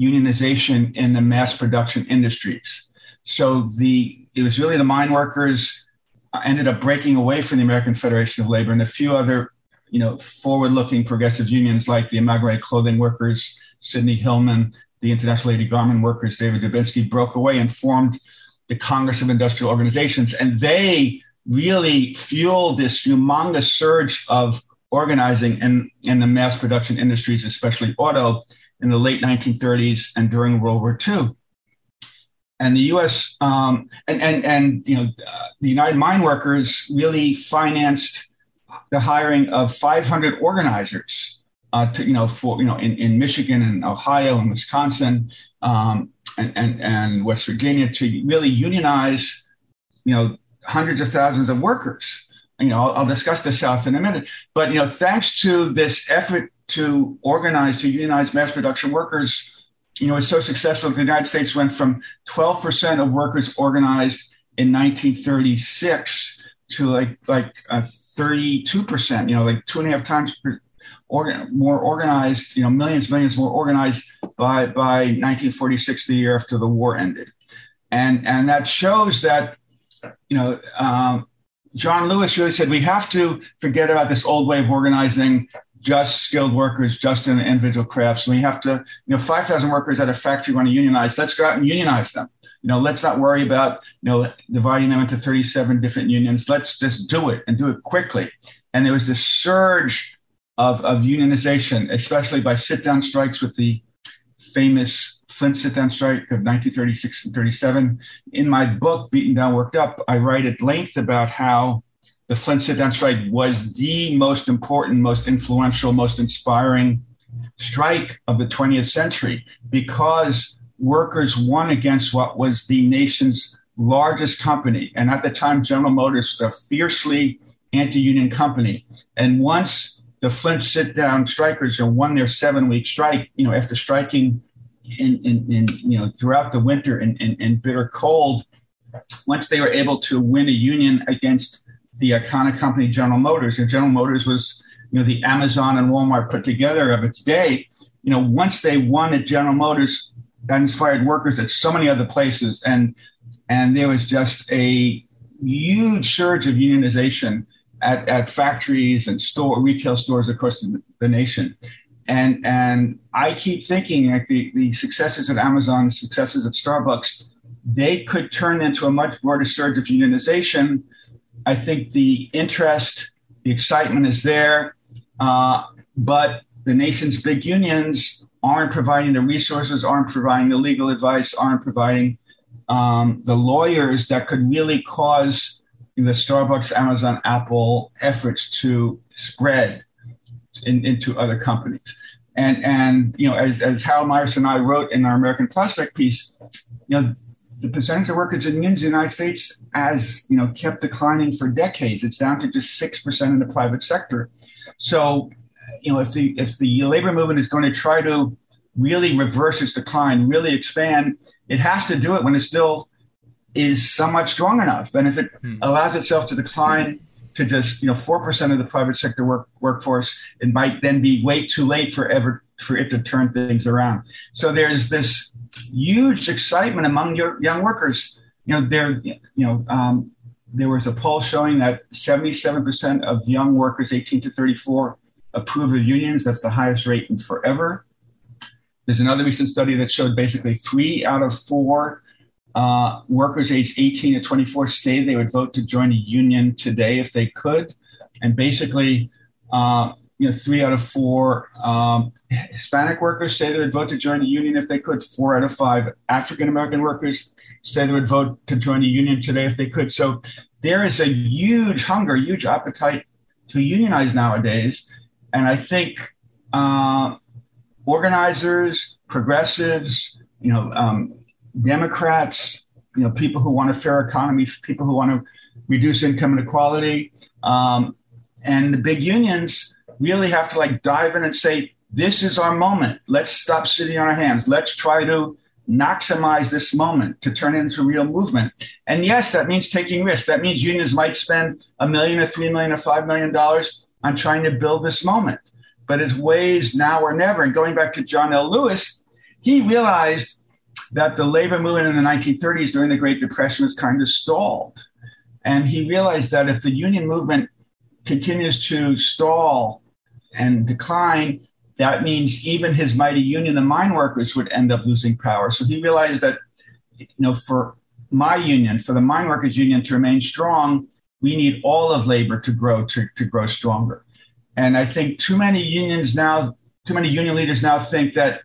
unionization in the mass production industries. So the it was really the mine workers uh, ended up breaking away from the American Federation of Labor and a few other, you know, forward-looking progressive unions like the Amalgamated Clothing Workers, Sidney Hillman, the International Lady Garment Workers, David Dubinsky, broke away and formed the Congress of Industrial Organizations, and they really fueled this humongous surge of organizing in, in the mass production industries, especially auto, in the late 1930s and during World War II. And the U.S. Um, and, and and you know uh, the United Mine Workers really financed the hiring of 500 organizers uh, to you know for you know in, in Michigan and Ohio and Wisconsin um, and, and and West Virginia to really unionize you know hundreds of thousands of workers. You know, I'll, I'll discuss the South in a minute. But you know, thanks to this effort to organize to unionize mass production workers, you know, it's so successful. The United States went from 12% of workers organized in 1936 to like like uh, 32%. You know, like two and a half times per, organ, more organized. You know, millions, millions more organized by by 1946, the year after the war ended, and and that shows that you know, um, John Lewis really said we have to forget about this old way of organizing just skilled workers, just in individual crafts. And We have to, you know, 5,000 workers at a factory want to unionize. Let's go out and unionize them. You know, let's not worry about, you know, dividing them into 37 different unions. Let's just do it and do it quickly. And there was this surge of, of unionization, especially by sit down strikes with the famous Flint sit down strike of 1936 and 37. In my book, Beaten Down, Worked Up, I write at length about how the Flint sit down strike was the most important, most influential, most inspiring strike of the 20th century because workers won against what was the nation's largest company. And at the time, General Motors was a fiercely anti union company. And once the Flint sit down strikers won their seven week strike, you know, after striking in, in, in you know throughout the winter and in, in, bitter cold, once they were able to win a union against the iconic company General Motors, and General Motors was you know the Amazon and Walmart put together of its day. You know, once they won at General Motors, that inspired workers at so many other places, and and there was just a huge surge of unionization at, at factories and store retail stores across the, the nation. And and I keep thinking like the, the successes at Amazon, the successes at Starbucks, they could turn into a much broader surge of unionization. I think the interest, the excitement is there, uh, but the nation's big unions aren't providing the resources, aren't providing the legal advice, aren't providing um, the lawyers that could really cause the Starbucks, Amazon, Apple efforts to spread in, into other companies. And, and you know, as, as Harold Meyerson and I wrote in our American Prospect piece, you know, the percentage of workers in unions in the United States has, you know, kept declining for decades. It's down to just six percent in the private sector. So, you know, if the if the labor movement is going to try to really reverse its decline, really expand, it has to do it when it still is somewhat strong enough. And if it hmm. allows itself to decline to just you know four percent of the private sector work, workforce, it might then be way too late for ever for it to turn things around. So there's this huge excitement among your young workers. You know, there, you know, um, there was a poll showing that 77% of young workers 18 to 34 approve of unions. That's the highest rate in forever. There's another recent study that showed basically three out of four uh, workers aged 18 to 24 say they would vote to join a union today if they could. And basically, uh, you know, three out of four um, Hispanic workers say they would vote to join the union if they could. Four out of five African American workers say they would vote to join the union today if they could. So there is a huge hunger, huge appetite to unionize nowadays. And I think uh, organizers, progressives, you know, um, Democrats, you know, people who want a fair economy, people who want to reduce income inequality, um, and the big unions really have to like dive in and say, this is our moment. Let's stop sitting on our hands. Let's try to maximize this moment to turn it into real movement. And yes, that means taking risks. That means unions might spend a million or three million or five million dollars on trying to build this moment. But it's ways now or never. And going back to John L. Lewis, he realized that the labor movement in the 1930s during the Great Depression was kind of stalled. And he realized that if the union movement continues to stall and decline, that means even his mighty union, the mine workers, would end up losing power. So he realized that, you know, for my union, for the mine workers union to remain strong, we need all of labor to grow to, to grow stronger. And I think too many unions now, too many union leaders now think that,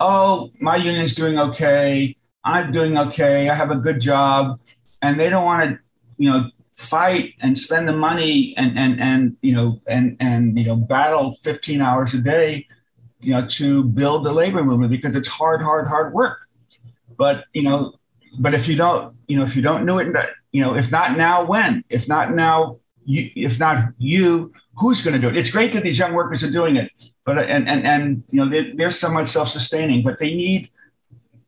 oh, my union's doing okay, I'm doing okay, I have a good job, and they don't want to, you know, fight and spend the money and and and you know and and you know battle 15 hours a day you know to build the labor movement because it's hard hard hard work. But you know but if you don't you know if you don't do it you know if not now when? If not now you, if not you who's going to do it? It's great that these young workers are doing it but and and and you know they're, they're somewhat self-sustaining but they need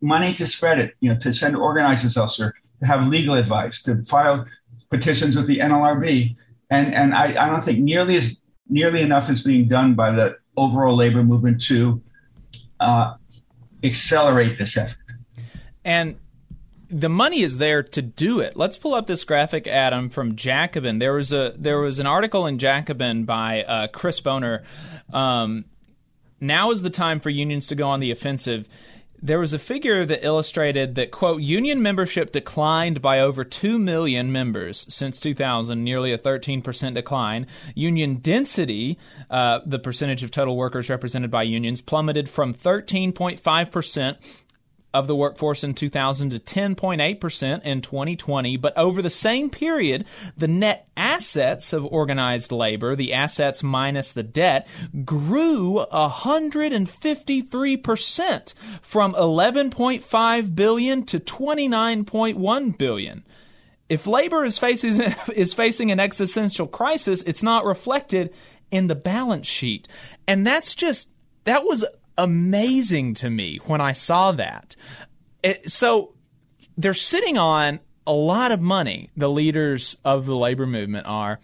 money to spread it you know to send organizers elsewhere to have legal advice to file petitions with the NLRB, and and I, I don't think nearly as nearly enough is being done by the overall labor movement to uh, accelerate this effort. And the money is there to do it. Let's pull up this graphic, Adam, from Jacobin. There was a there was an article in Jacobin by uh, Chris Bohner. Um, now is the time for unions to go on the offensive there was a figure that illustrated that quote union membership declined by over 2 million members since 2000 nearly a 13% decline. Union density uh, the percentage of total workers represented by unions plummeted from 13.5% of the workforce in 2000 to 10.8% in 2020. But over the same period, the net assets of organized labor, the assets minus the debt, grew 153% from 11.5 billion to 29.1 billion. If labor is facing, (laughs) is facing an existential crisis, it's not reflected in the balance sheet. And that's just, that was amazing to me when I saw that. It, so they're sitting on a lot of money, the leaders of the labor movement are.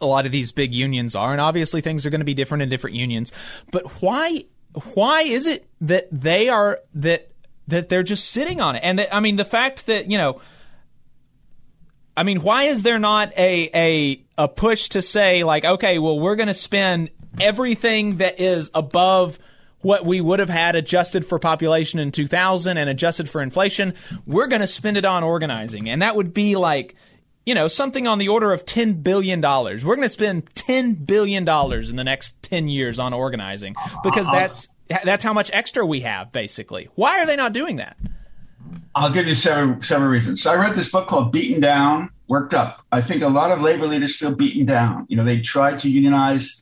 A lot of these big unions are, and obviously things are going to be different in different unions. But why why is it that they are that that they're just sitting on it? And that, I mean, the fact that you know, I mean, why is there not a a a push to say like, okay, well, we're going to spend everything that is above what we would have had adjusted for population in 2000 and adjusted for inflation, we're going to spend it on organizing. And that would be like, you know, something on the order of $10 billion. We're going to spend $10 billion in the next 10 years on organizing because that's, that's how much extra we have, basically. Why are they not doing that? I'll give you several, several reasons. So I read this book called Beaten Down, Worked Up. I think a lot of labor leaders feel beaten down. You know, they tried to unionize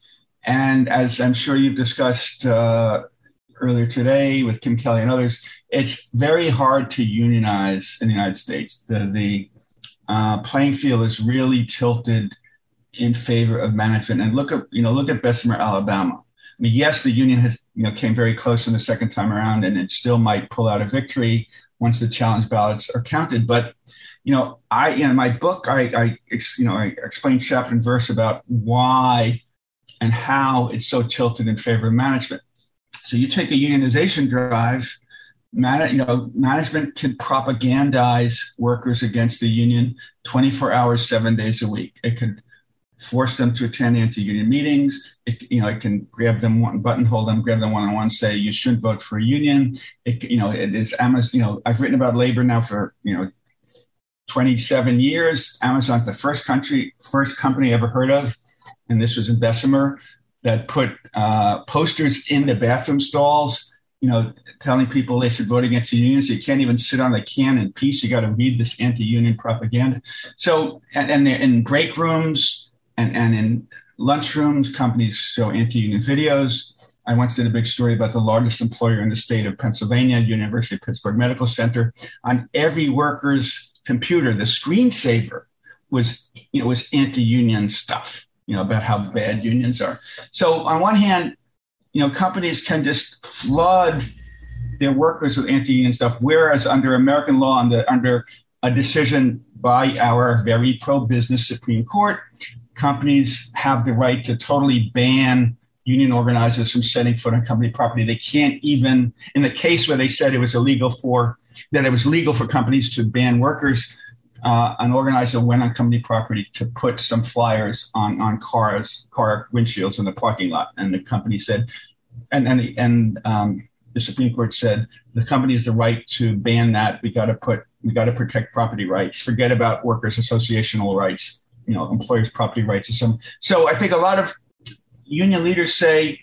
and as I'm sure you've discussed uh, earlier today with Kim Kelly and others, it's very hard to unionize in the United States. The, the uh, playing field is really tilted in favor of management. And look at you know look at Bessemer, Alabama. I mean, yes, the union has you know came very close in the second time around, and it still might pull out a victory once the challenge ballots are counted. But you know, I in my book, I, I you know I explain chapter and verse about why and how it's so tilted in favor of management. So you take a unionization drive, man, you know, management can propagandize workers against the union 24 hours, seven days a week. It could force them to attend anti-union meetings. It, you know, it can grab them one buttonhole them, grab them one on one, say you shouldn't vote for a union. It, you know, it is Amazon. You know, I've written about labor now for you know 27 years. Amazon's the first country, first company I ever heard of, and this was in Bessemer that put uh, posters in the bathroom stalls. You know, telling people they should vote against the unions. You can't even sit on a can in peace. You got to read this anti-union propaganda. So, and, and in break rooms, and, and in lunchrooms, companies show anti-union videos. I once did a big story about the largest employer in the state of Pennsylvania, University of Pittsburgh Medical Center. On every worker's computer, the screensaver was, you know, was anti-union stuff, you know, about how bad unions are. So on one hand, you know, companies can just flood their workers with anti-union stuff, whereas under American law, under, under a decision by our very pro-business Supreme Court, companies have the right to totally ban union organizers from setting foot on company property. They can't even, in the case where they said it was illegal for, that it was legal for companies to ban workers, uh, an organizer went on company property to put some flyers on, on cars, car windshields in the parking lot. And the company said, and, and, and um, the Supreme Court said the company has the right to ban that. We got to put, we got to protect property rights. Forget about workers' associational rights you know employers' property rights or some. So I think a lot of union leaders say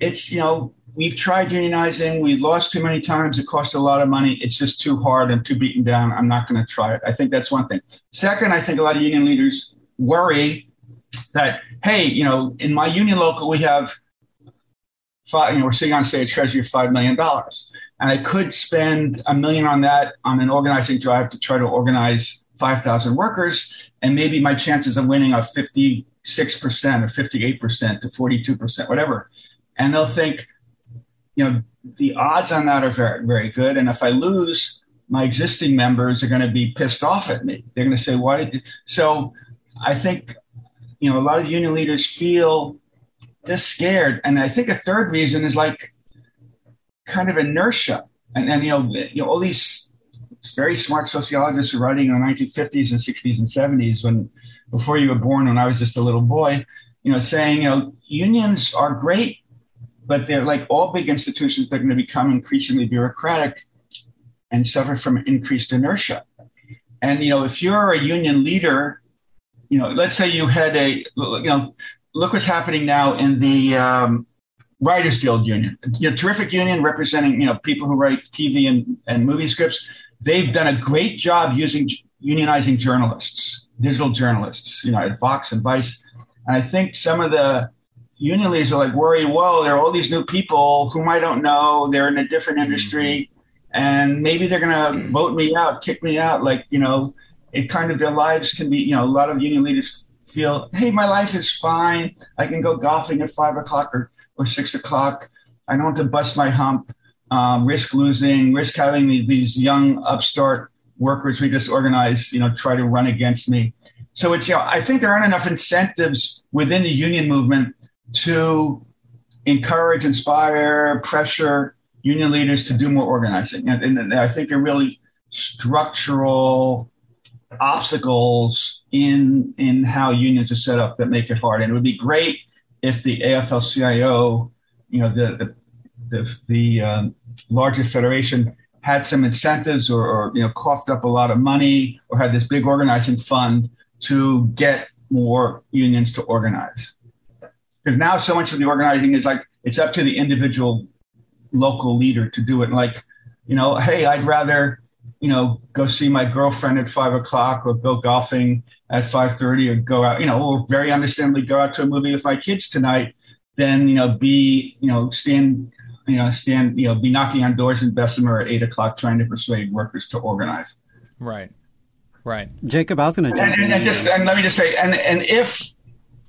it's you know we've tried unionizing, we've lost too many times, it costs a lot of money, it's just too hard, I'm too beaten down, I'm not going to try it. I think that's one thing. Second, I think a lot of union leaders worry that hey, you know, in my union local we have five, you know, we're sitting on say, a treasury of five million dollars. And I could spend a million on that on an organizing drive to try to organize 5,000 workers, and maybe my chances of winning are 56% or 58% to 42%, whatever. And they'll think, you know, the odds on that are very, very good. And if I lose, my existing members are going to be pissed off at me. They're going to say, why did you? So I think, you know, a lot of union leaders feel just scared. And I think a third reason is like kind of inertia. And, and you know, you know, all these very smart sociologists were writing in the 1950s and 60s and 70s when before you were born when i was just a little boy you know saying you know unions are great but they're like all big institutions they're going to become increasingly bureaucratic and suffer from increased inertia. And you know if you're a union leader you know let's say you had a you know look what's happening now in the um, writers guild union. You know terrific union representing you know people who write tv and, and movie scripts. They've done a great job using unionizing journalists, digital journalists, you know, at Fox and Vice. And I think some of the union leaders are like worried, whoa, there are all these new people whom I don't know. They're in a different industry. And maybe they're going to vote me out, kick me out. Like, you know, it kind of their lives can be, you know, a lot of union leaders feel, hey, my life is fine. I can go golfing at five o'clock or, or six o'clock. I don't have to bust my hump um, risk losing, risk having these young upstart workers we just organized, you know, try to run against me. So it's, you know, I think there aren't enough incentives within the union movement to encourage, inspire, pressure union leaders to do more organizing. And, and I think there are really structural obstacles in in how unions are set up that make it hard. And it would be great if the AFL-CIO, you know, the the the, the um, larger federation had some incentives or, or, you know coughed up a lot of money or had this big organizing fund to get more unions to organize because now so much of the organizing is like it's up to the individual local leader to do it like you know hey i'd rather you know go see my girlfriend at five o'clock or go golfing at 5.30 or go out you know or very understandably go out to a movie with my kids tonight than you know be you know stand you know, stand, you know, be knocking on doors in Bessemer at eight o'clock trying to persuade workers to organize. Right. Right. Jacob, I was going to and, and, and just and let me just say, and and if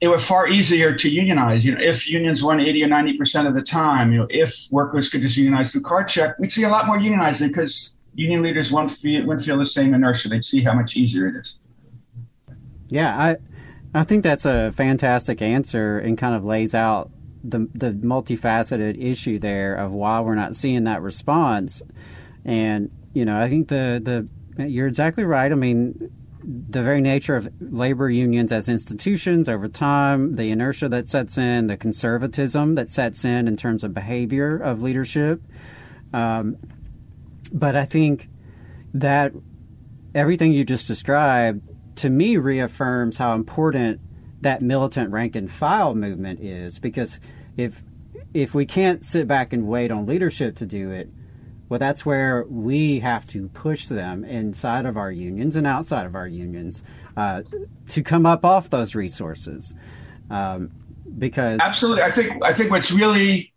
it were far easier to unionize, you know, if unions won eighty or ninety percent of the time, you know, if workers could just unionize through card check, we'd see a lot more unionizing because union leaders won't feel wouldn't feel the same inertia. They'd see how much easier it is. Yeah, I I think that's a fantastic answer and kind of lays out the the multifaceted issue there of why we're not seeing that response. And you know, I think the the you're exactly right. I mean, the very nature of labor unions as institutions over time, the inertia that sets in, the conservatism that sets in in terms of behavior of leadership. Um, but I think that everything you just described to me reaffirms how important that militant rank and file movement is because if if we can't sit back and wait on leadership to do it well that's where we have to push them inside of our unions and outside of our unions uh, to come up off those resources. Um, because absolutely. I think i think what's really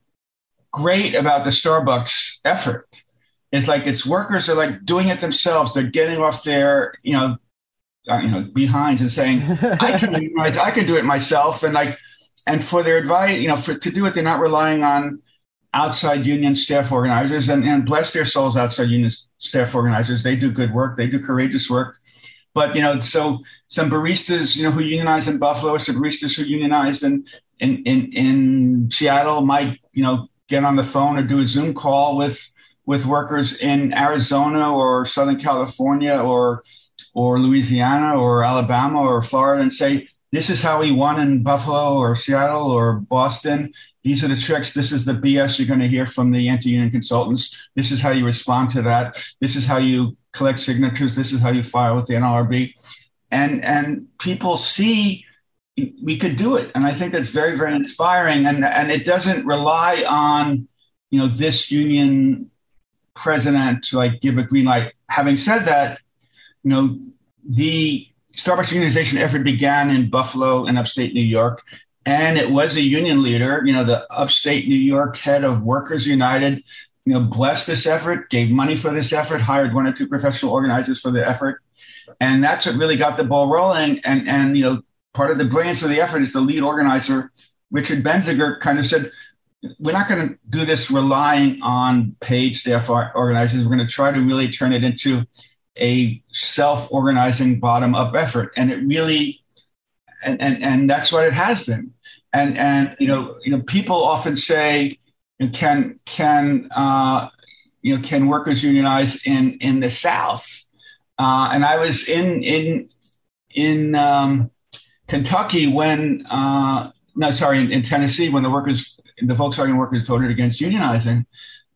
great about the starbucks effort is like its workers are like doing it themselves. They're getting off their you know uh, you know behinds and saying I can I can do it myself. And like and for their advice you know for to do it they're not relying on outside union staff organizers and, and bless their souls outside union staff organizers. They do good work. They do courageous work. But you know so some baristas you know who unionize in Buffalo some baristas who unionize in in in, in Seattle might you know get on the phone or do a Zoom call with with workers in Arizona or Southern California or or Louisiana or Alabama or Florida and say, this is how we won in Buffalo or Seattle or Boston. These are the tricks. This is the BS you're going to hear from the anti union consultants. This is how you respond to that. This is how you collect signatures. This is how you file with the NLRB. And, and people see we could do it. And I think that's very, very inspiring. And, and it doesn't rely on, you know, this union president to like give a green light. Having said that, you know, the Starbucks unionization effort began in Buffalo in upstate New York. And it was a union leader, you know, the upstate New York head of Workers United, you know, blessed this effort, gave money for this effort, hired one or two professional organizers for the effort. And that's what really got the ball rolling. And, and you know, part of the brilliance of the effort is the lead organizer, Richard Bensinger, kind of said, we're not going to do this relying on paid staff organizers. We're going to try to really turn it into a self-organizing bottom-up effort and it really and, and and that's what it has been. And and you know you know people often say can can uh, you know can workers unionize in in the south? Uh, and i was in in in um, kentucky when uh, no sorry in, in, tennessee when the workers the volkswagen workers voted against unionizing.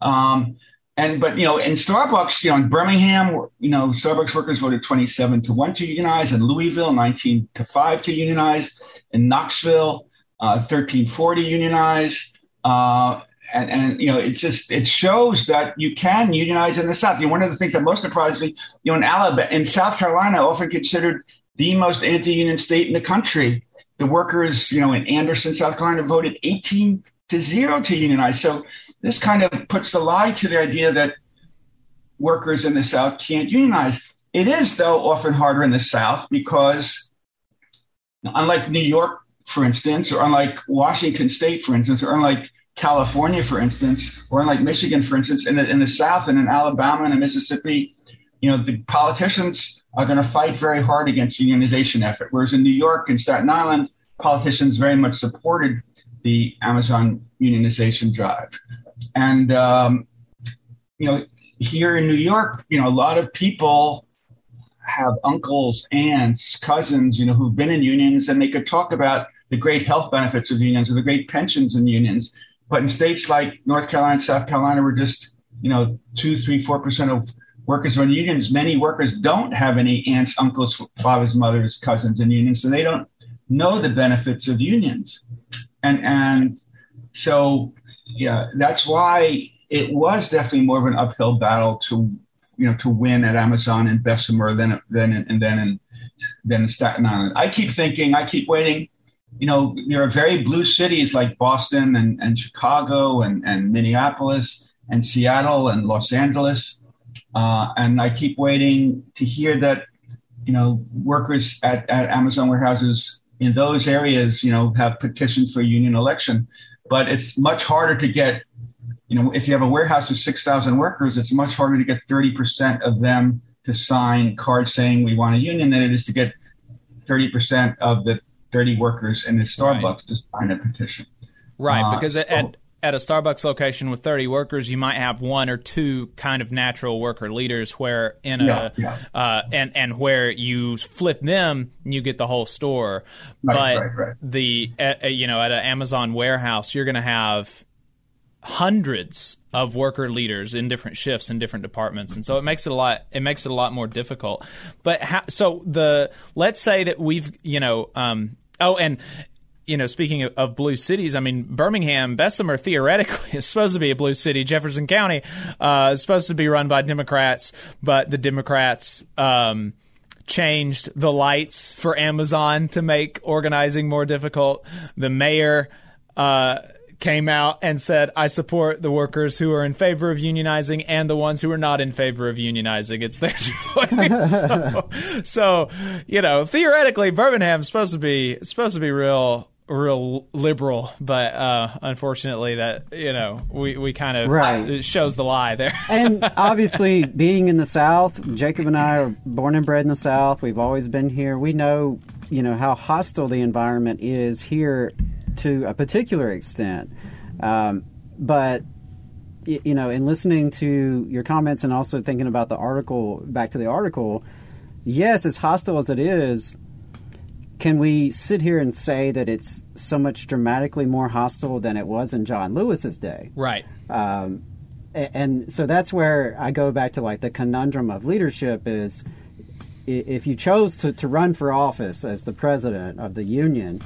Um, and but you know in starbucks you know in birmingham you know starbucks workers voted 27 to 1 to unionize in louisville 19 to 5 to unionize in knoxville uh, 13 4 to unionize. Uh, and, and you know it just it shows that you can unionize in the south. You know one of the things that most surprised me you know in alabama in south carolina often considered the most anti-union state in the country. The workers you know in anderson south carolina voted 18 to 0 to unionize. So this kind of puts the lie to the idea that workers in the South can't unionize. It is, though, often harder in the South because, unlike New York, for instance, or unlike Washington State, for instance, or unlike California, for instance, or unlike Michigan, for instance, in the, in the South and in Alabama and in Mississippi, you know, the politicians are going to fight very hard against unionization effort. Whereas in New York and Staten Island, politicians very much supported the Amazon unionization drive. And, um, you know, here in New York, you know, a lot of people have uncles, aunts, cousins, you know, who've been in unions and they could talk about the great health benefits of unions or the great pensions in unions. But in states like North Carolina, South Carolina, we're just, you know, two, three, four percent of workers run unions. Many workers don't have any aunts, uncles, fathers, mothers, cousins in unions, so they don't know the benefits of unions. And and so yeah, that's why it was definitely more of an uphill battle to you know to win at Amazon and Bessemer than than and then in then in Staten Island. I keep thinking, I keep waiting you know, there are very blue cities like Boston and, and Chicago and, and Minneapolis and Seattle and Los Angeles. Uh, and I keep waiting to hear that, you know, workers at, at Amazon warehouses in those areas, you know, have petitioned for union election. But it's much harder to get, you know, if you have a warehouse with 6,000 workers, it's much harder to get 30% of them to sign cards saying we want a union than it is to get 30% of the 30 workers in the Starbucks right. to sign a petition. Right, uh, because at, at, at a Starbucks location with 30 workers, you might have one or two kind of natural worker leaders where in a yeah, yeah. Uh, and and where you flip them, and you get the whole store. Right, but right, right. the uh, you know at an Amazon warehouse, you're going to have hundreds of worker leaders in different shifts in different departments and so it makes it a lot it makes it a lot more difficult but how, so the let's say that we've you know um, oh and you know, speaking of, of, blue cities, I mean, Birmingham, Bessemer theoretically (laughs) is supposed to be a blue city. Jefferson County uh, is supposed to be run by Democrats, but the Democrats um, changed the lights for Amazon to make organizing more difficult. The mayor. Uh, came out and said, I support the workers who are in favor of unionizing and the ones who are not in favor of unionizing. It's their (laughs) choice. (laughs) so, so, you know, theoretically, Birmingham's supposed to be supposed to be real real liberal, but uh, unfortunately, that you know we, we kind of right. shows the lie there. (laughs) and obviously, being in the South, Jacob and I are born and bred in the South. We've always been here. We know you know how hostile the environment is here to a particular extent. Um, but you know, in listening to your comments and also thinking about the article, back to the article, yes, as hostile as it is, can we sit here and say that it's so much dramatically more hostile than it was in John Lewis's day? Right. Um, and so that's where I go back to like the conundrum of leadership is if you chose to, to run for office as the president of the union,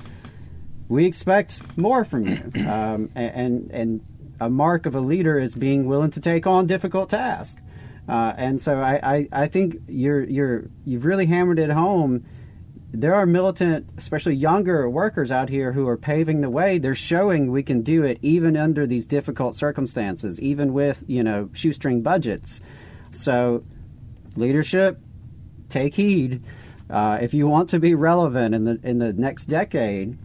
we expect more from you. (clears throat) Um, and, and a mark of a leader is being willing to take on difficult tasks. Uh, and so I, I, I, think you're, you're, you've really hammered it home. There are militant, especially younger workers out here who are paving the way. They're showing we can do it even under these difficult circumstances, even with, you know, shoestring budgets. So leadership, take heed. Uh, if you want to be relevant in the in the next decade,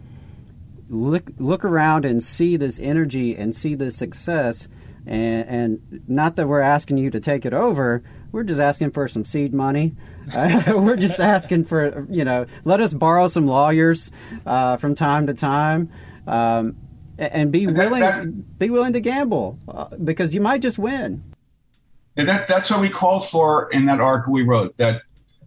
look look around and see this energy and see the success and, and, not that we're asking you to take it over we're just asking for some seed money (laughs) uh, we're just asking for you know let us borrow some lawyers uh, from time to time um, and be willing be willing to gamble uh, because you might just win and that, that's what we called for in that article we wrote that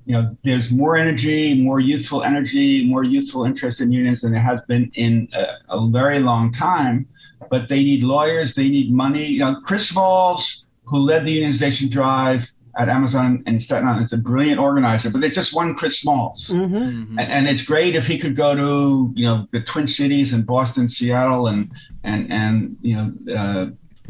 you know, there's more energy, more youthful energy, more youthful interest in unions than there has been in a, a very long time. But they need lawyers, they need money. You know, Chris Smalls, who led the unionization drive at Amazon and Staten Island, is a brilliant organizer. But there's just one Chris Smalls, mm-hmm. Mm-hmm. And, and, it's great if he could go to you know the Twin Cities and Boston, Seattle, and and and you know. Uh,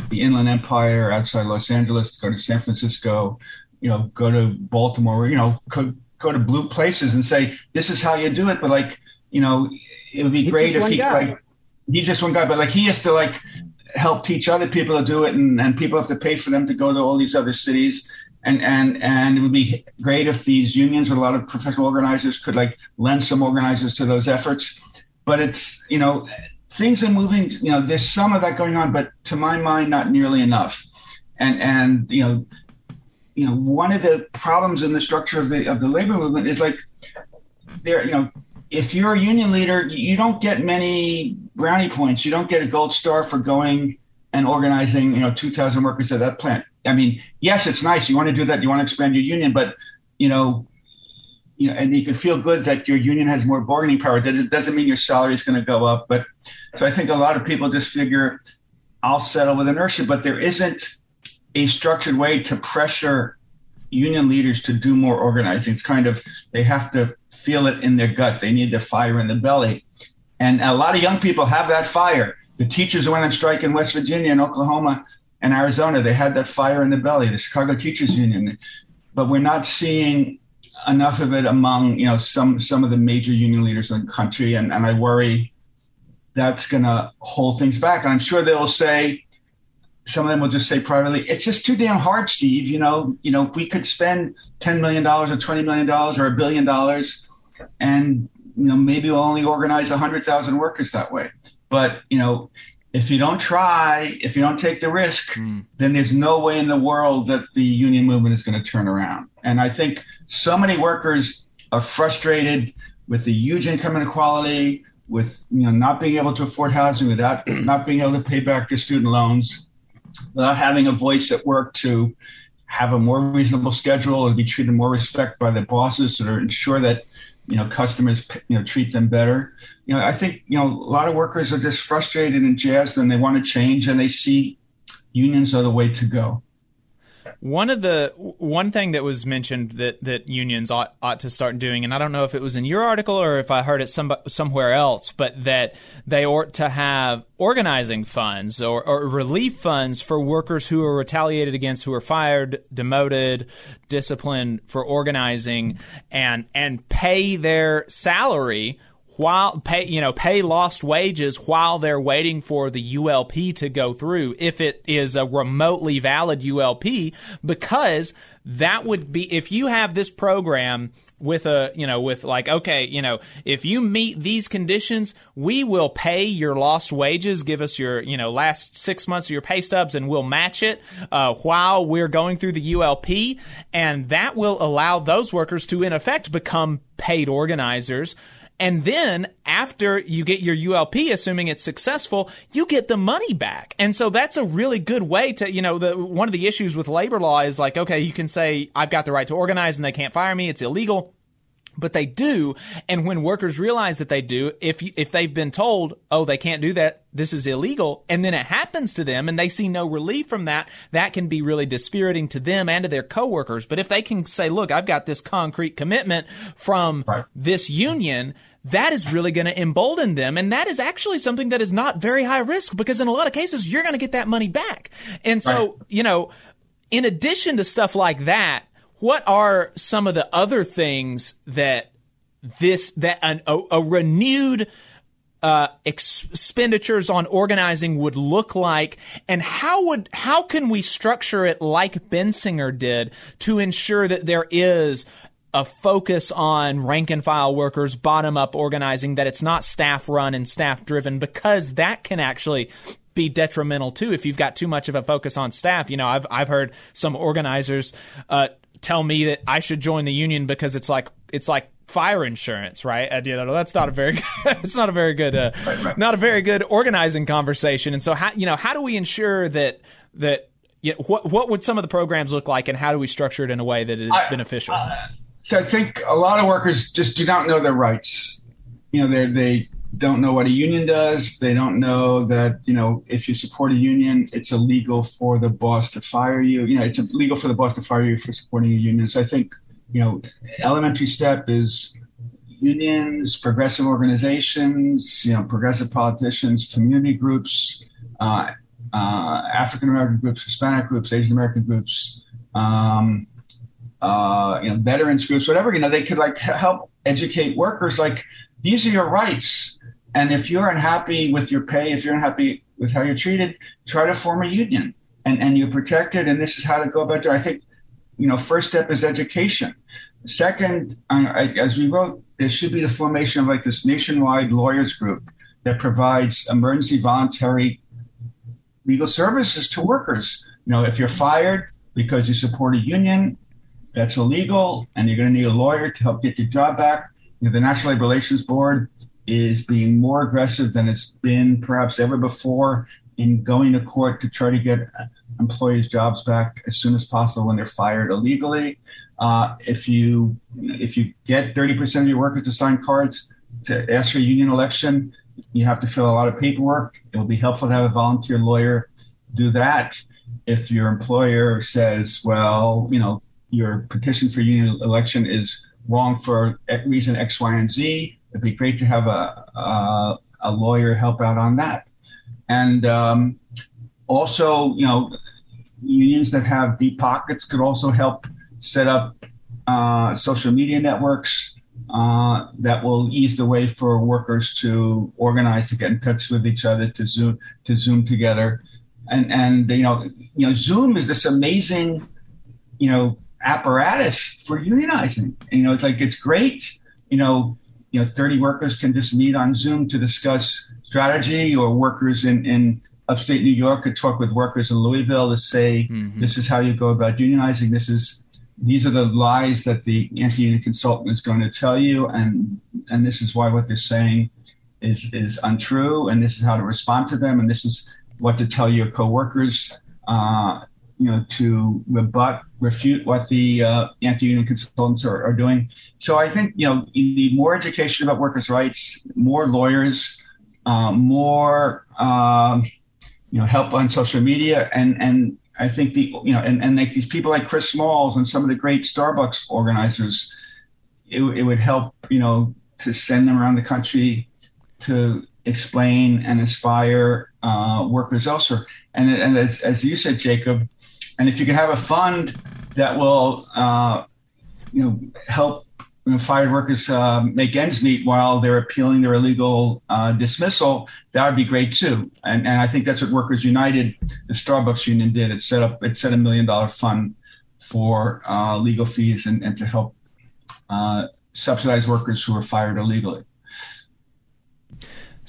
the Inland Empire outside Los Angeles, go to San Francisco, you know, go to Baltimore, you know, go, go to blue places and say, this is how you do it. But like, you know, it would be He's great if he, guy. like, he's just one guy, but like he has to like help teach other people to do it. And, and people have to pay for them to go to all these other cities. And, and, and it would be great if these unions or a lot of professional organizers could like lend some organizers to those efforts. But it's, you know, things are moving, you know, there's some of that going on, but to my mind, not nearly enough. And, and, you know, you know, one of the problems in the structure of the of the labor movement is like there, you know, if you're a union leader, you don't get many brownie points. You don't get a gold star for going and organizing, you know, 2,000 workers at that plant. I mean, yes, it's nice. You want to do that. You want to expand your union, but you know, you know, and you can feel good that your union has more bargaining power. That doesn't mean your salary is going to go up. But so I think a lot of people just figure, I'll settle with inertia. But there isn't a structured way to pressure union leaders to do more organizing. It's kind of they have to feel it in their gut. They need the fire in the belly. And a lot of young people have that fire. The teachers who went on strike in West Virginia and Oklahoma and Arizona, they had that fire in the belly, the Chicago Teachers Union. But we're not seeing enough of it among, you know, some some of the major union leaders in the country. And, and I worry that's going to hold things back. And I'm sure they'll say, some of them will just say privately, it's just too damn hard, Steve. You know, you know, we could spend ten million dollars or twenty million dollars or a billion dollars, and you know, maybe we'll only organize hundred thousand workers that way. But you know, if you don't try, if you don't take the risk, mm. then there's no way in the world that the union movement is going to turn around. And I think so many workers are frustrated with the huge income inequality, with you know not being able to afford housing, without (clears throat) not being able to pay back their student loans, without having a voice at work to have a more reasonable schedule and be treated more respect by the bosses that are ensure that you know customers you know treat them better. You know i think you know a lot of workers are just frustrated and jazzed and they want to change and they see unions are the way to go one of the one thing that was mentioned that that unions ought ought to start doing, and I don't know if it was in your article or if I heard it some, somewhere else, but that they ought to have organizing funds or, or relief funds for workers who are retaliated against, who are fired, demoted, disciplined for organizing, and and pay their salary while pay you know pay lost wages while they're waiting for the ULP to go through if it is a remotely valid ULP because that would be if you have this program with a you know with like okay you know if you meet these conditions we will pay your lost wages give us your you know last six months of your pay stubs and we'll match it uh, while we're going through the ulp and that will allow those workers to in effect become paid organizers and then after you get your ULP, assuming it's successful, you get the money back. And so that's a really good way to, you know, the, one of the issues with labor law is like, okay, you can say, I've got the right to organize and they can't fire me. It's illegal but they do. And when workers realize that they do, if if they've been told, oh, they can't do that, this is illegal, and then it happens to them, and they see no relief from that, that can be really dispiriting to them and to their coworkers. But if they can say, look, I've got this concrete commitment from right. this union that is really going to embolden them. And that is actually something that is not very high risk because in a lot of cases, you're going to get that money back. And so, right. you know, in addition to stuff like that, what are some of the other things that this, that an, a, a renewed, uh, expenditures on organizing would look like, and how would how can we structure it like Bensinger did to ensure that there is a focus on rank and file workers, bottom up organizing, that it's not staff run and staff driven, because that can actually be detrimental too if you've got too much of a focus on staff. You know, I've I've heard some organizers uh, tell me that I should join the union because it's like it's like fire insurance, right? And, you know, that's not a very (laughs) good, it's not a very good uh, not a very good organizing conversation. And so how you know how do we ensure that that you know, what what would some of the programs look like, and how do we structure it in a way that is I, beneficial? Uh, so I think a lot of workers just do not know their rights. You know, they they don't know what a union does. They don't know that you know if you support a union, it's illegal for the boss to fire you. You know, it's illegal for the boss to fire you for supporting a union. So I think you know, elementary step is unions, progressive organizations, you know, progressive politicians, community groups, uh, uh, African American groups, Hispanic groups, Asian American groups. Um, uh, you know, veterans groups, whatever, you know, they could like help educate workers like these are your rights. And if you're unhappy with your pay, if you're unhappy with how you're treated, try to form a union and, and you're protected. And this is how to go about it. I think, you know, first step is education. Second, I, as we wrote, there should be the formation of like this nationwide lawyers group that provides emergency voluntary legal services to workers. You know, if you're fired because you support a union, that's illegal, and you're going to need a lawyer to help get your job back. You know, the National Labor Relations Board is being more aggressive than it's been perhaps ever before in going to court to try to get employees' jobs back as soon as possible when they're fired illegally. Uh, if you if you get 30% of your workers to sign cards to ask for a union election, you have to fill a lot of paperwork. It will be helpful to have a volunteer lawyer do that. If your employer says, well, you know, your petition for union election is wrong for reason X, Y, and Z. It'd be great to have a, a, a lawyer help out on that. And um, also, you know, unions that have deep pockets could also help set up uh, social media networks uh, that will ease the way for workers to organize, to get in touch with each other, to zoom, to zoom together, and and you know, you know, Zoom is this amazing, you know, apparatus for unionizing. And, you know, it's like it's great. You know, you know, 30 workers can just meet on Zoom to discuss strategy, or workers in in upstate New York could talk with workers in Louisville to say, mm-hmm. this is how you go about unionizing. This is these are the lies that the anti-union consultant is going to tell you, and and this is why what they're saying is is untrue, and this is how to respond to them, and this is what to tell your coworkers, uh, you know, to rebut, refute what the uh, anti-union consultants are, are, doing. So I think you know you need more education about workers' rights, more lawyers, uh, more um, you know help on social media, and and I think the you know, and, and like these people like Chris Smalls and some of the great Starbucks organizers, it, it would help you know to send them around the country to explain and inspire uh, workers elsewhere. And, and as, as you said, Jacob, and if you can have a fund that will uh, you know help you know, fired workers uh, make ends meet while they're appealing their illegal uh, dismissal, that would be great too. And, and I think that's what Workers United, the Starbucks union, did. It set up it set a million dollar fund for uh, legal fees and, and to help uh, subsidize workers who are fired illegally.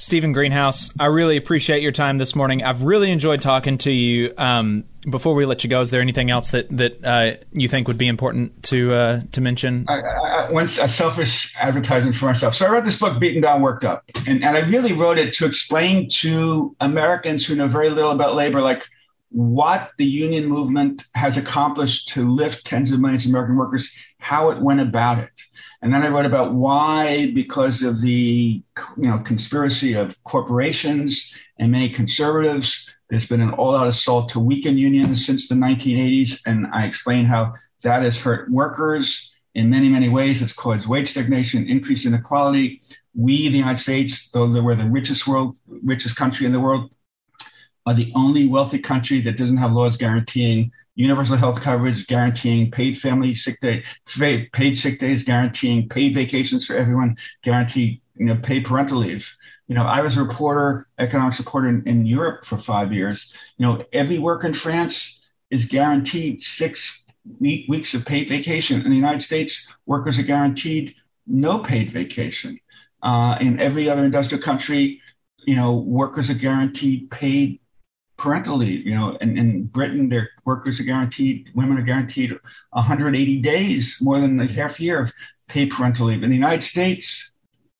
Steven Greenhouse, I really appreciate your time this morning. I've really enjoyed talking to you. Um, before we let you go, is there anything else that that uh, you think would be important to uh, to mention? I, I, once a selfish advertisement for myself. So I wrote this book, Beaten Down, Worked Up, and, and I really wrote it to explain to Americans who know very little about labor, like what the union movement has accomplished to lift tens of millions of American workers, how it went about it. And then I wrote about why, because of the you know conspiracy of corporations and many conservatives, there's been an all-out assault to weaken unions since the 1980s. And I explain how that has hurt workers in many, many ways. It's caused wage stagnation, increased inequality. We, the United States, though we're the richest world, richest country in the world, are the only wealthy country that doesn't have laws guaranteeing universal health coverage, guaranteeing paid family sick day, paid sick days, guaranteeing paid vacations for everyone, guarantee you know paid parental leave. You know, I was a reporter, economics reporter in, in Europe for five years. You know, every worker in France is guaranteed six week, weeks of paid vacation. In the United States, workers are guaranteed no paid vacation. Uh, in every other industrial country, you know, workers are guaranteed paid parental leave. You know, in, in Britain, their workers are guaranteed, women are guaranteed 180 days, more than a half year of paid parental leave. In the United States,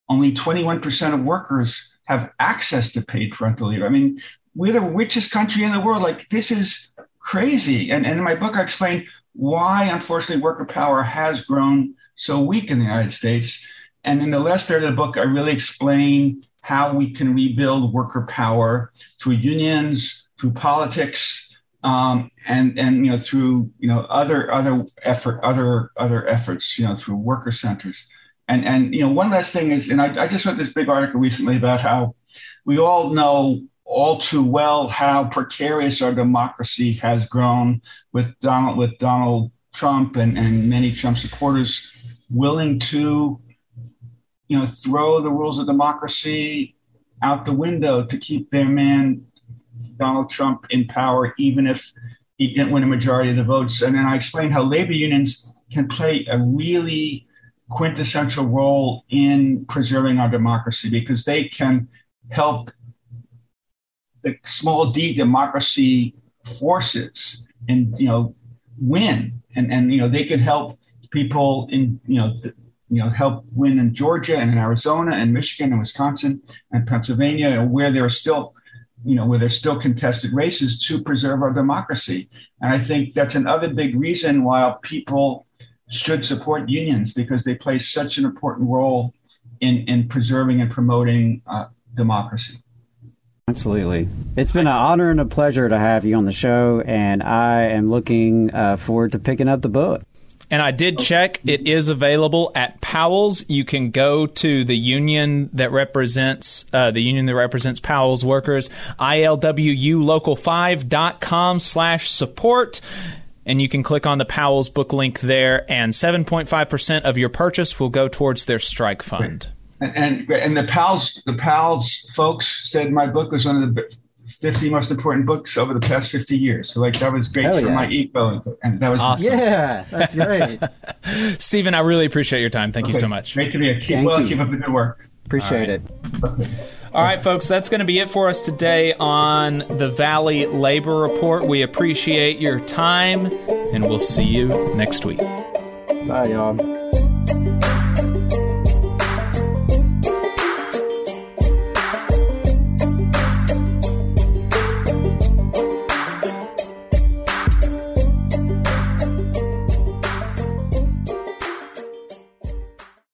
only 21% of workers have access to paid parental leave. I mean, we're the richest country in the world. Like, this is crazy. And, and in my book, I explain why, unfortunately, worker power has grown so weak in the United States. And in the last third of the book, I really explain how we can rebuild worker power through unions, through politics, um, and and you know through you know other other effort other other efforts you know through worker centers. And and you know one last thing is and I, I just read this big article recently about how we all know all too well how precarious our democracy has grown with Donald with Donald Trump and, and many Trump supporters willing to you know throw the rules of democracy out the window to keep their man Donald Trump in power, even if he didn't win a majority of the votes. And then I explained how labor unions can play a really quintessential role in preserving our democracy because they can help the small d democracy forces and you know win and and you know they can help people in you know you know help win in Georgia and in Arizona and Michigan and Wisconsin and Pennsylvania where there are still you know, where there's still contested races to preserve our democracy. And I think that's another big reason why people should support unions because they play such an important role in, in preserving and promoting uh, democracy. Absolutely. It's been an honor and a pleasure to have you on the show, and I am looking uh, forward to picking up the book. And I did check; it is available at Powell's. You can go to the union that represents uh, the union that represents Powell's workers, ilwulocal5.com slash support and you can click on the Powell's book link there, and 7.5% of your purchase will go towards their strike fund. And, and and the Powell's the Powell's folks said my book was one of the 50 most important books over the past 50 years. So like that was great Hell for yeah. my ego, and that was Awesome. Yeah, (laughs) that's great. Steven, I really appreciate your time. Thank you so much. Great to be here. Keep Thank well, you. keep up the good work. Appreciate it. All right, folks, that's going to be it for us today on the Valley Labor Report. We appreciate your time, and we'll see you next week. Bye, y'all.